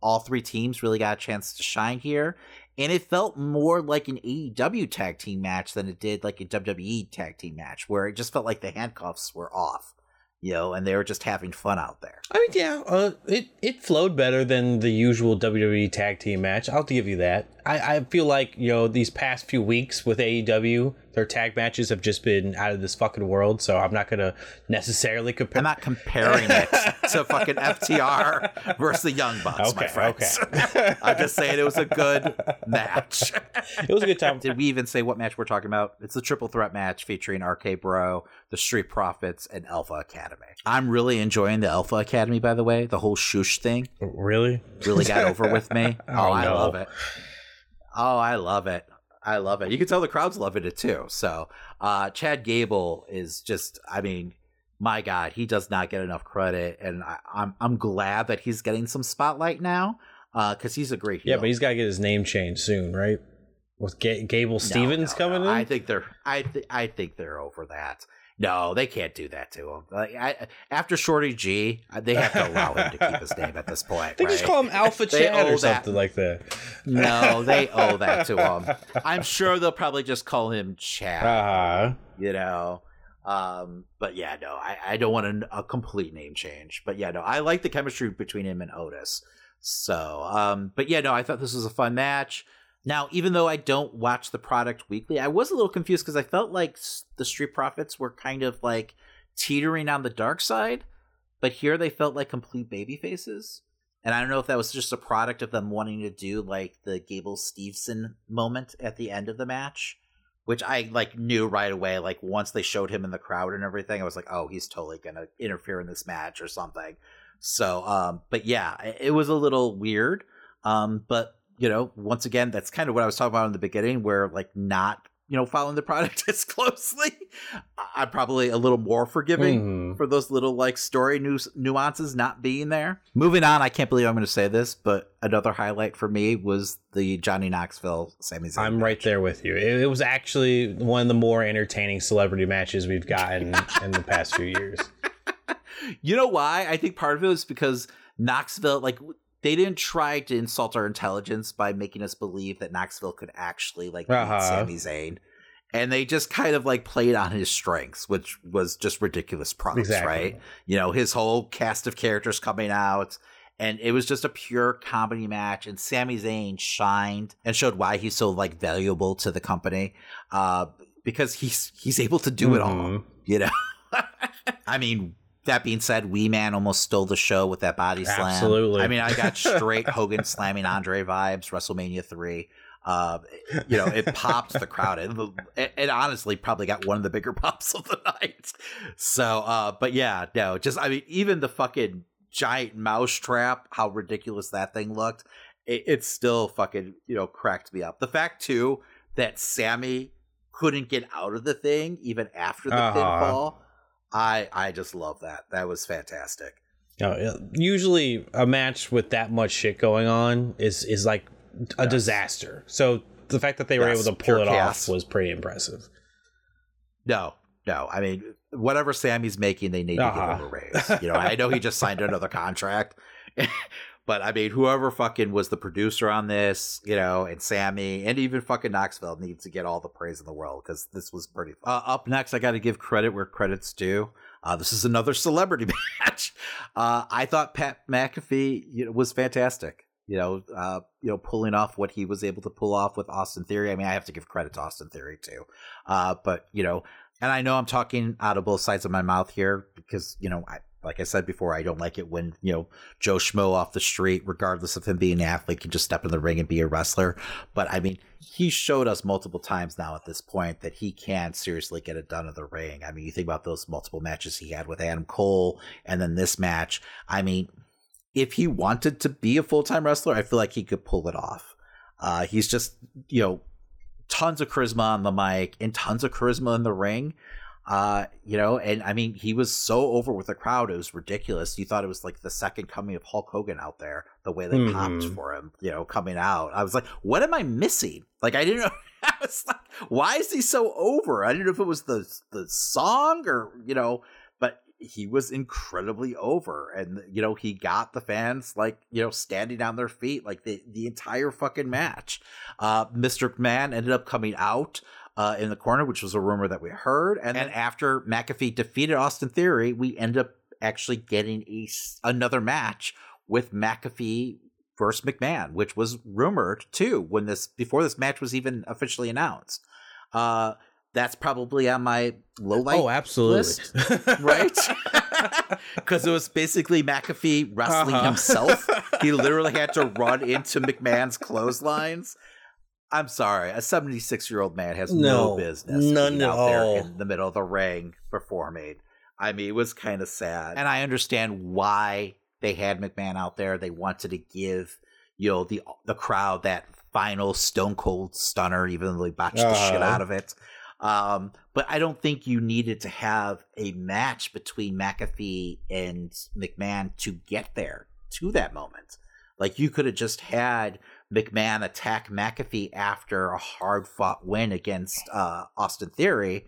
all three teams really got a chance to shine here, and it felt more like an AEW tag team match than it did like a WWE tag team match, where it just felt like the handcuffs were off you know, and they were just having fun out there. I mean, yeah, uh, it it flowed better than the usual WWE tag team match. I'll give you that. I, I feel like you know these past few weeks with AEW, their tag matches have just been out of this fucking world. So I'm not gonna necessarily compare. I'm not comparing it to fucking FTR versus the Young Bucks, my Okay, friends. okay. I'm just saying it was a good match. It was a good time. Did we even say what match we're talking about? It's the triple threat match featuring RK Bro, the Street Profits, and Alpha Academy. I'm really enjoying the Alpha Academy, by the way. The whole shoosh thing Really? really got over with me. Oh, Oh, I no. love it. Oh, I love it. I love it. You can tell the crowd's loving it too. So, uh, Chad Gable is just, I mean, my God, he does not get enough credit, and I, I'm I'm glad that he's getting some spotlight now, because he's a great heel. Yeah, but he's got to get his name changed soon, right? With Ga- Gable No, Steveson no, coming no. in. I think they're I th- I think they're over that. No, they can't do that to him. Like, I, after Shorty G, they have to allow him to keep his name at this point. they just call him Alpha Chad or that. something like that. No, they owe that to him. I'm sure they'll probably just call him Chad. Uh, You know. Um, but yeah, no, I, I don't want a, a complete name change. But yeah, no, I like the chemistry between him and Otis. So, um, but yeah, no, I thought this was a fun match. Now, even though I don't watch the product weekly, I was a little confused because I felt like the Street Profits were kind of like teetering on the dark side, but here they felt like complete baby faces. And I don't know if that was just a product of them wanting to do like the Gable Steveson moment at the end of the match, which I like knew right away. Like once they showed him in the crowd and everything, I was like, oh, he's totally gonna interfere in this match or something. So, um, but yeah, it, it was a little weird. Um, but you know, once again, that's kind of what I was talking about in the beginning, where like not you know following the product as closely. I- I'm probably a little more forgiving hmm. for those little like story nu- nuances not being there. Moving on, I can't believe I'm going to say this, but another highlight for me was the Johnny Knoxville Sami Zayn. I'm right there with you. It, it was actually one of the more entertaining celebrity matches we've gotten in the past few years. You know why? I think part of it was because Knoxville, like, they didn't try to insult our intelligence by making us believe that Knoxville could actually like beat Uh-huh. Sami Zayn. And they just kind of like played on his strengths, which was just ridiculous props, Exactly. right? You know, his whole cast of characters coming out. And it was just a pure comedy match. And Sami Zayn shined and showed why he's so like valuable to the company. Uh, because he's he's able to do it all. Mhm. You know? I mean, that being said, Wee Man almost stole the show with that body slam. Absolutely. I mean, I got straight Hogan slamming Andre vibes, WrestleMania 3. Uh, you know, it popped the crowd. It, it honestly probably got one of the bigger pops of the night. So, uh, but yeah, no, just, I mean, even the fucking giant mousetrap, how ridiculous that thing looked, it, it still fucking, you know, cracked me up. The fact, too, that Sami couldn't get out of the thing even after the Uh-huh. pinfall. I I just love that. That was fantastic. No, uh, usually a match with that much shit going on is is like a disaster. So the fact that they were Yes, able to pull it chaos. off was pretty impressive. No, no. I mean, whatever Sami's making, they need to Uh-huh. give him a raise. You know, I know he just signed another contract, but I mean, whoever fucking was the producer on this, you know, and Sami, and even fucking Knoxville needs to get all the praise in the world because this was pretty. Uh, up next, I got to give credit where credit's due. Uh, this is another celebrity match. Uh, I thought Pat McAfee you know, was fantastic. You know, uh, you know, pulling off what he was able to pull off with Austin Theory. I mean, I have to give credit to Austin Theory too. Uh, but you know, and I know I'm talking out of both sides of my mouth here because you know, I, like I said before, I don't like it when you know Joe Schmo off the street, regardless of him being an athlete, can just step in the ring and be a wrestler. But I mean, he showed us multiple times now at this point that he can seriously get it done in the ring. I mean, you think about those multiple matches he had with Adam Cole, and then this match. I mean, if he wanted to be a full time wrestler, I feel like he could pull it off. Uh, he's just, you know, tons of charisma on the mic and tons of charisma in the ring. Uh, you know, and I mean, he was so over with the crowd, it was ridiculous. You thought it was like the second coming of Hulk Hogan out there, the way they popped Mhm. for him, you know, coming out. I was like, what am I missing? Like, I didn't know. I was like, why is he so over? I didn't know if it was the the song or you know, but he was incredibly over, and you know, he got the fans like you know standing on their feet like the the entire fucking match. Uh, Mr. McMahon ended up coming out uh, in the corner, which was a rumor that we heard. And then after McAfee defeated Austin Theory, we end up actually getting a, another match with McAfee versus McMahon, which was rumored too when this before this match was even officially announced. Uh, that's probably on my low light. Oh, absolutely. list, right? Because it was basically McAfee wrestling Uh-huh. himself. He literally had to run into McMahon's clotheslines. I'm sorry, a 76 year old man has no, No, business none out there in the middle of the ring performing. I mean, it was kind of sad, and I understand why they had McMahon out there. They wanted to give you know the the crowd that final Stone Cold stunner, even though they botched the shit Uh-huh. out of it. Um, but I don't think you needed to have a match between McAfee and McMahon to get there to that moment. Like you could have just had McMahon attack McAfee after a hard fought win against uh, Austin Theory,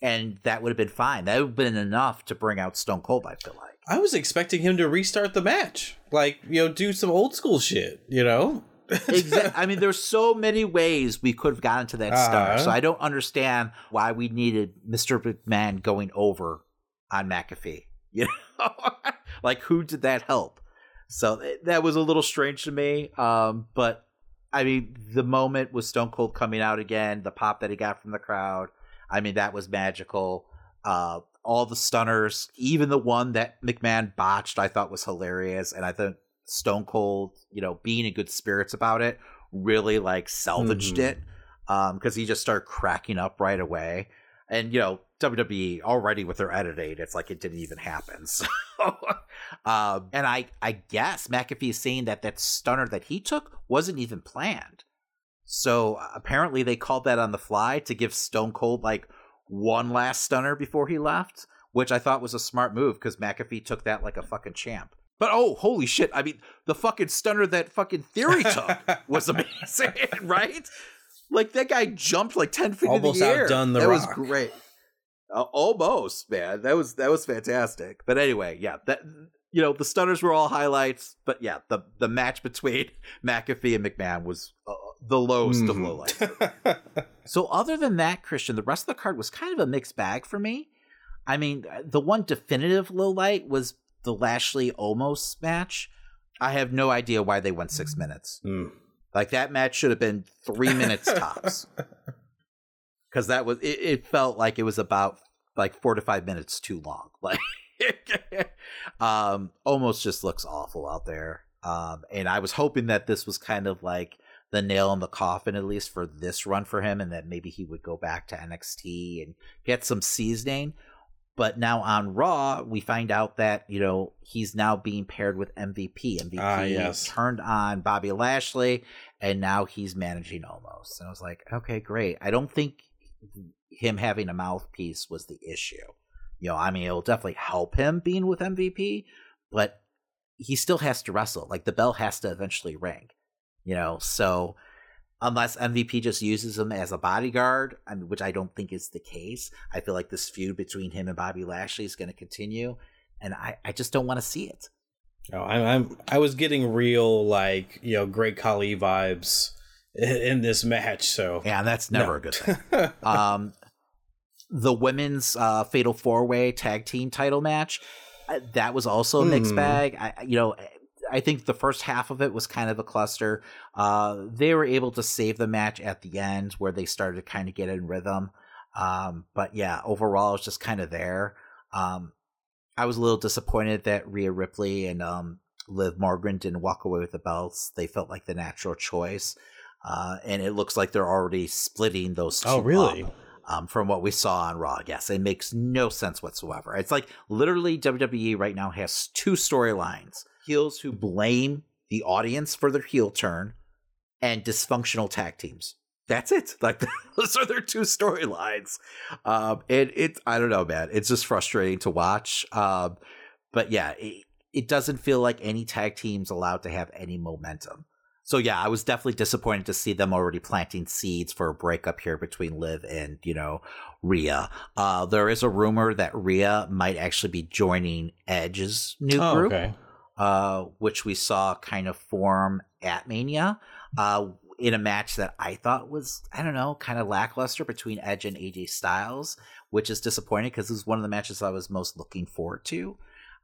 and that would have been fine. That would have been enough to bring out Stone Cold. I feel like. I was expecting him to restart the match, like you know, do some old school shit. You know, Exa- I mean, there's so many ways we could have gotten to that star. Uh-huh. So I don't understand why we needed Mr. McMahon going over on McAfee. You know, like who did that help? So it- that was a little strange to me. Um, but I mean, the moment with Stone Cold coming out again, the pop that he got from the crowd. I mean, that was magical. Uh, all the stunners, even the one that McMahon botched, I thought was hilarious, and I think Stone Cold, you know, being in good spirits about it, really like salvaged Mhm. it because he just started cracking up right away. And you know, WWE already with their editing, it's like it didn't even happen. So, um, and I, I guess McAfee is saying that that stunner that he took wasn't even planned. So apparently they called that on the fly to give Stone Cold like one last stunner before he left, which I thought was a smart move because McAfee took that like a fucking champ. But oh, holy shit! I mean, the fucking stunner that fucking Theory took was amazing, right? Like that guy jumped like ten feet Almost in the air. outdone The that was Rock. great. Uh, almost, man. That was that was fantastic. But anyway, yeah, that you know the stunners were all highlights. But yeah, the the match between McAfee and McMahon was uh, the lowest of Mhm. lowlights. So other than that, Christian, the rest of the card was kind of a mixed bag for me. I mean, the one definitive low light was the Lashley Omos match. I have no idea why they went six minutes. Mm. Like that match should have been three minutes tops. Because that was it, it felt like it was about like four to five minutes too long. Like um Omos just looks awful out there. Um and I was hoping that this was kind of like the nail in the coffin at least for this run for him and that maybe he would go back to NXT and get some seasoning. But now on Raw, we find out that, you know, he's now being paired with MVP. MVP Ah, yes. turned on Bobby Lashley and now he's managing Omos. And I was like, okay, great. I don't think him having a mouthpiece was the issue. You know, I mean, it'll definitely help him being with MVP, but he still has to wrestle. Like the bell has to eventually ring. You know, so unless MVP just uses him as a bodyguard, I mean, which I don't think is the case, I feel like this feud between him and Bobby Lashley is going to continue, and I, I just don't want to see it. No, I'm, I'm I was getting real like you know Great Khali vibes in, in this match. So Yeah, that's never No. a good thing. um, the women's uh, fatal four way tag team title match uh, that was also a mixed Hmm. bag. I, I- you know, I think the first half of it was kind of a cluster. Uh, they were able to save the match at the end where they started to kind of get in rhythm. Um, but yeah, overall, it was just kind of there. Um, I was a little disappointed that Rhea Ripley and um, Liv Morgan didn't walk away with the belts. They felt like the natural choice. Uh, and it looks like they're already splitting those two. Oh, really? up, um, from what we saw on Raw. Yes, it makes no sense whatsoever. It's like literally WWE right now has two storylines heels who blame the audience for their heel turn and dysfunctional tag teams. That's it. Like those are their two storylines. Um, it, I don't know, man. It's just frustrating to watch. Um, but yeah, it, it doesn't feel like any tag team's allowed to have any momentum. So yeah, I was definitely disappointed to see them already planting seeds for a breakup here between Liv and you know Rhea. Uh, there is a rumor that Rhea might actually be joining Edge's new Oh, group, okay. uh, which we saw kind of form at Mania. Uh, in a match that I thought was, I don't know, kind of lackluster between Edge and AJ Styles, which is disappointing because this was one of the matches I was most looking forward to.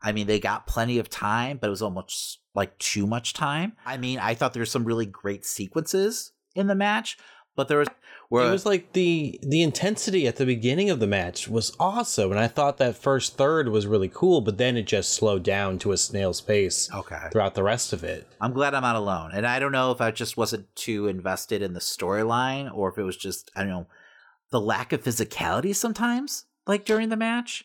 I mean, they got plenty of time, but it was almost like too much time. I mean, I thought there were some really great sequences in the match, But there was where it was like the the intensity at the beginning of the match was awesome, and I thought that first third was really cool, but then it just slowed down to a snail's pace. Okay. Throughout the rest of it, I'm glad I'm not alone, and I don't know if I just wasn't too invested in the storyline or if it was just I don't know the lack of physicality sometimes, like during the match.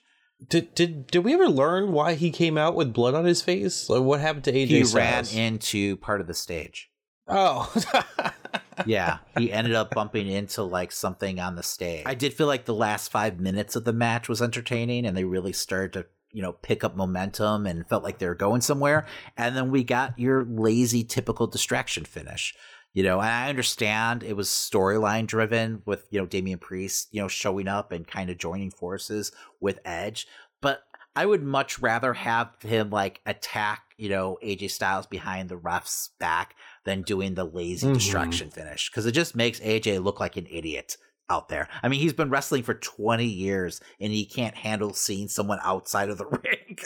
Did did did we ever learn why he came out with blood on his face? Like what happened to AJ? He Styles? ran into part of the stage. Oh, yeah, he ended up bumping into like something on the stage. I did feel like the last five minutes of the match was entertaining, and they really started to you know pick up momentum and felt like they were going somewhere. And then we got your lazy, typical distraction finish. You know, and I understand it was storyline driven with you know Damian Priest, you know, showing up and kind of joining forces with Edge, but I would much rather have him like attack, you know, AJ Styles behind the ref's back than doing the lazy Mhm. distraction finish because it just makes AJ look like an idiot out there. I mean, he's been wrestling for 20 years and he can't handle seeing someone outside of the ring.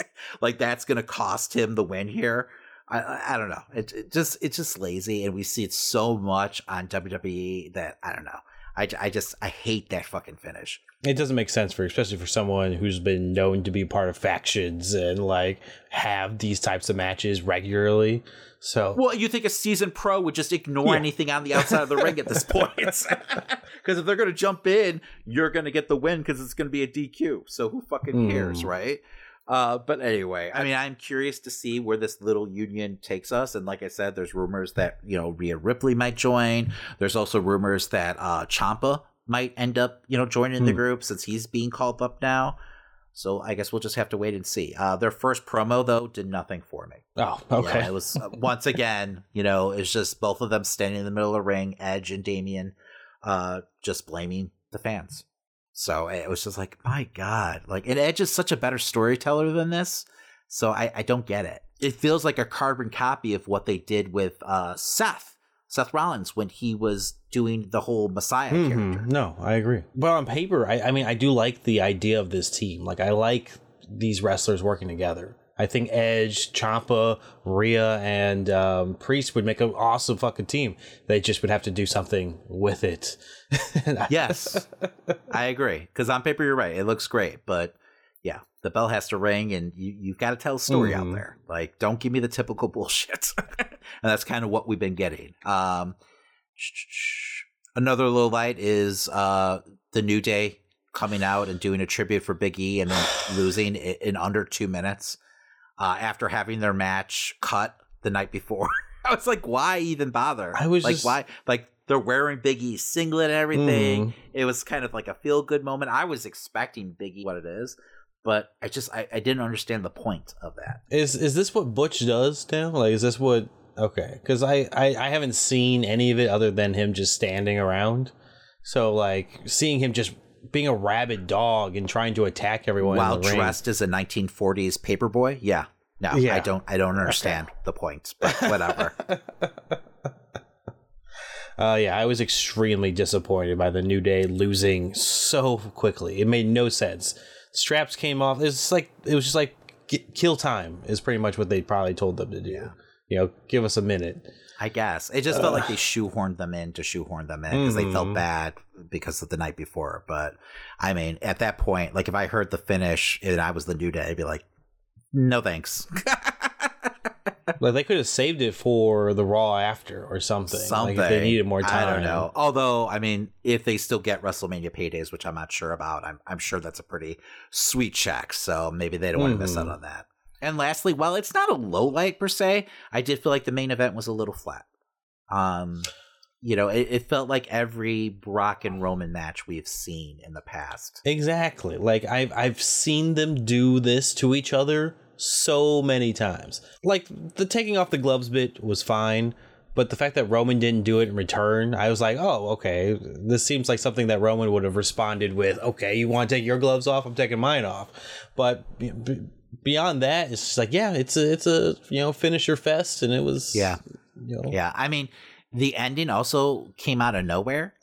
like that's going to cost him the win here. I, I, don't know. It, it just it's just lazy, and we see it so much on WWE that I don't know. I, I just I hate that fucking finish. it doesn't make sense for especially for someone who's been known to be part of factions and like have these types of matches regularly. So Well, you think a seasoned pro would just ignore Yeah. anything on the outside of the ring at this point? Because if they're going to jump in, you're going to get the win because it's going to be a DQ. So who fucking cares, Hmm. right? Uh, but anyway, I mean, I'm curious to see where this little union takes us. And like I said, there's rumors that you know Rhea Ripley might join. There's also rumors that uh, Ciampa might end up you know joining the Hmm. group since he's being called up now. So I guess we'll just have to wait and see. Uh, their first promo though did nothing for me. oh okay. Yeah, it was uh, once again, you know, it's just both of them standing in the middle of the ring, Edge and Damian, uh, just blaming the fans. So it was just like, my God, like, and Edge is such a better storyteller than this. So I, I don't get it. It feels like a carbon copy of what they did with uh, Seth, Seth Rollins, when he was doing the whole Messiah Mhm. character. No, I agree. But on paper, I, I mean, I do like the idea of this team. Like, I like these wrestlers working together. I think Edge, Ciampa, Rhea, and um, Priest would make an awesome fucking team. They just would have to do something with it. Yes, I agree. Because on paper, you're right. It looks great, but yeah, the bell has to ring, and you you've got to tell a story out Mhm. there. Like, don't give me the typical bullshit. and that's kind of what we've been getting. Um, another low light is uh the New Day coming out and doing a tribute for Big E and then losing in under two minutes uh, after having their match cut the night before. I was like, why even bother? I was like, just- why? Like they're wearing Big E's singlet and everything. Mhm. It was kind of like a feel good moment. I was expecting Big E what it is, but I just I, I didn't understand the point of that. Is is this what Butch does now? Like, is this what? Okay, because I, I I haven't seen any of it other than him just standing around. So like seeing him just being a rabid dog and trying to attack everyone While in the ring. dressed as a 1940s paperboy, yeah. No, Yeah. I don't I don't understand the point, but whatever. Uh, yeah, I was extremely disappointed by the New Day losing so quickly. It made no sense. Straps came off. It's like it was just like kill time is pretty much what they probably told them to do. You know, give us a minute. I guess it just felt like they shoehorned them in to shoehorn them in because they felt Mhm. bad because of the night before. But I mean, at that point, like if I heard the finish and I was the new day, I'd be like, no thanks. Like they could have saved it for the Raw after or something. Something Like they needed more time. I don't know. Although, I mean, if they still get WrestleMania paydays, which I'm not sure about, I'm I'm sure that's a pretty sweet check. So maybe they don't want to miss out Mhm. on that. And lastly, while it's not a low light per se, I did feel like the main event was a little flat. Um, you know, it, it felt like every Brock and Roman match we've seen in the past. Exactly. Like I've I've seen them do this to each other so many times. Like the taking off the gloves bit was fine, but the fact that Roman didn't do it in return, I was like, "Oh, okay. This seems like something that Roman would have responded with, "Okay, you want to take your gloves off? I'm taking mine off." But beyond that, it's just like, yeah, it's a it's a, you know, finisher fest and it was Yeah. you know. Yeah, I mean, the ending also came out of nowhere.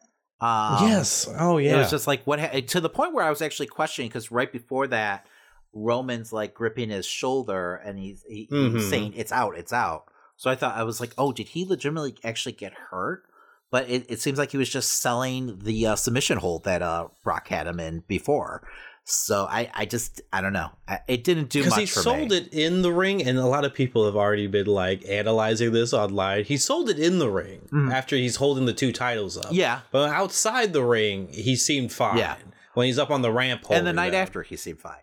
Um, yes. Oh yeah. It was just like what ha- to the point where I was actually questioning because right before that, Roman's like gripping his shoulder and he's he, he's Mhm. saying it's out, it's out. So I thought I was like, oh, did he legitimately actually get hurt? but it, it seems like he was just selling the uh, submission hold that uh, Brock had him in before. So I, I just I don't know. I, it didn't do much Because he sold me. it in the ring, and a lot of people have already been like analyzing this online. He sold it in the ring after he's holding the two titles up. Mm-hmm. Yeah. but outside the ring, he seemed fine. Yeah. when he's up on the ramp. and the night them. after he seemed fine.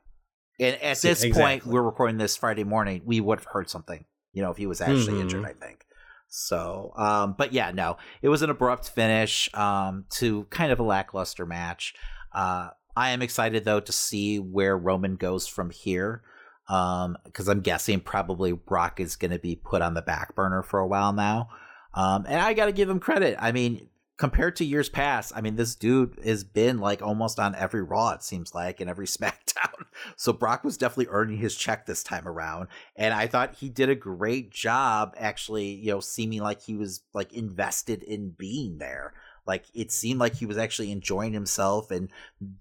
And at this point, we're recording this Friday morning. We would have heard something, you know, if he was actually Mhm. injured. I think. So, um, but yeah, no, it was an abrupt finish um, to kind of a lackluster match. Uh, I am excited though to see where Roman goes from here, because I'm guessing probably Brock is going to be put on the back burner for a while now. Um, and I got to give him credit. I mean, compared to years past, I mean, this dude has been like almost on every Raw, it seems like, and every SmackDown. So Brock was definitely earning his check this time around. And I thought he did a great job, actually, you know, seeming like he was like invested in being there. Like it seemed like he was actually enjoying himself, and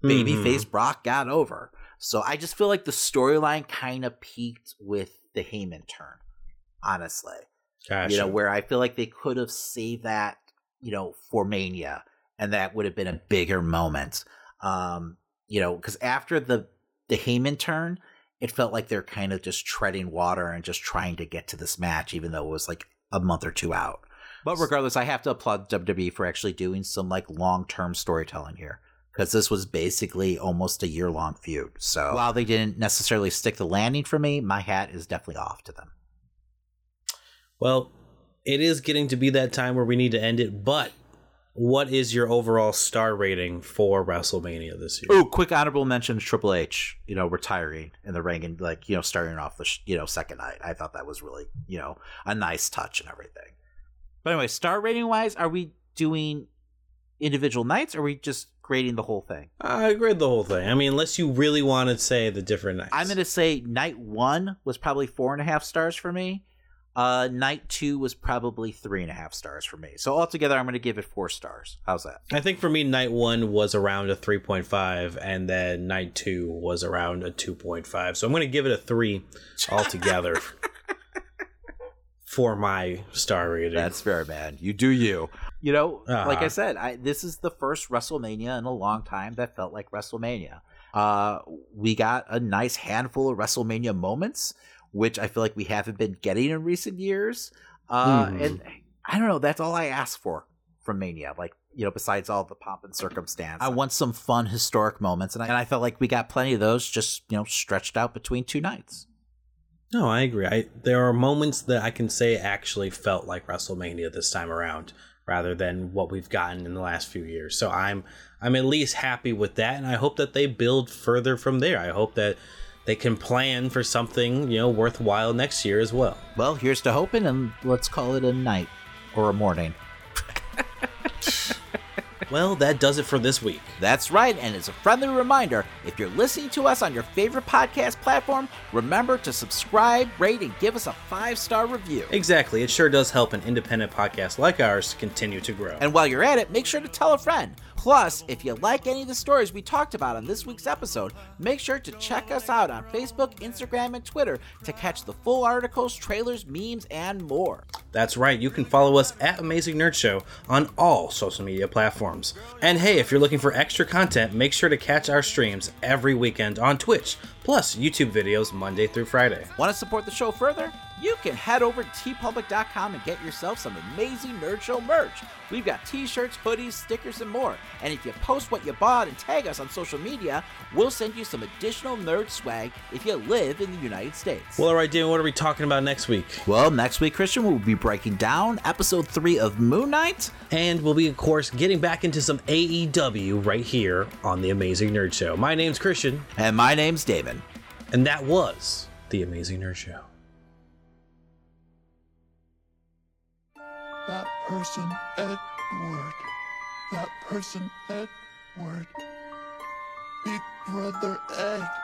babyface Brock got over. So I just feel like the storyline kind of peaked with the Heyman turn, honestly Gotcha. you know, where I feel like they could have saved that, you know, for Mania, and that would have been a bigger moment. Um, you know, because after the the Heyman turn, it felt like they're kind of just treading water and just trying to get to this match, even though it was like a month or two out. But regardless, I have to applaud WWE for actually doing some like long term storytelling here. Because this was basically almost a year long feud. So while they didn't necessarily stick the landing for me, my hat is definitely off to them. Well, it is getting to be that time where we need to end it, but what is your overall star rating for WrestleMania this year? Oh, quick honorable mention: Triple H, you know, retiring in the ring and like you know starting off the sh- you know second night. I thought that was really you know a nice touch and everything. But anyway, star rating wise, are we doing individual nights? Or are we just grading the whole thing? I grade the whole thing. I mean, unless you really want to say the different nights. I'm gonna say night one was probably four and a half stars for me. Uh, night two was probably three and a half stars for me. So altogether, I'm gonna give it four stars. How's that? I think for me, night one was around a 3.5, and then night two was around a 2.5. So I'm going to give it a three altogether for my star rating. That's fair, man. You do you. You know, like I Uh-huh. said, I, this is the first WrestleMania in a long time that felt like WrestleMania. Uh, we got a nice handful of WrestleMania moments, which I feel like we haven't been getting in recent years. Uh, Mhm. And I don't know. That's all I ask for from Mania. Like you know, besides all the pomp and circumstance, I want some fun historic moments, and I, and I felt like we got plenty of those, just you know, stretched out between two nights. No, I agree. I there are moments that I can say actually felt like WrestleMania this time around, rather than what we've gotten in the last few years. So I'm I'm at least happy with that, and I hope that they build further from there. I hope that they can plan for something you know worthwhile next year as well. Well, here's to hoping, and let's call it a night or a morning. Well, that does it for this week. That's right, and as a friendly reminder, if you're listening to us on your favorite podcast platform, remember to subscribe, rate, and give us a five star review. Exactly, it sure does help an independent podcast like ours to continue to grow. And while you're at it, make sure to tell a friend. Plus, if you like any of the stories we talked about on this week's episode, make sure to check us out on Facebook, Instagram, and Twitter to catch the full articles, trailers, memes, and more. That's right, you can follow us at Amazing Nerd Show on all social media platforms. And hey, if you're looking for extra content, make sure to catch our streams every weekend on Twitch, plus YouTube videos Monday through Friday. Want to support the show further? You can head over to teepublic.com and get yourself some amazing Nerd Show merch. We've got t shirts, hoodies, stickers, and more. And if you post what you bought and tag us on social media, we'll send you some additional nerd swag if you live in the United States. Well, alright, Dan, what are we talking about next week? Well, next week, Christian, we'll be breaking down episode three of Moon Knight. And we'll be, of course, getting back into some AEW right here on The Amazing Nerd Show. My name's Christian, And my name's Damon. and that was The Amazing Nerd Show. That person, Edward. That person, Edward. Big brother Ed.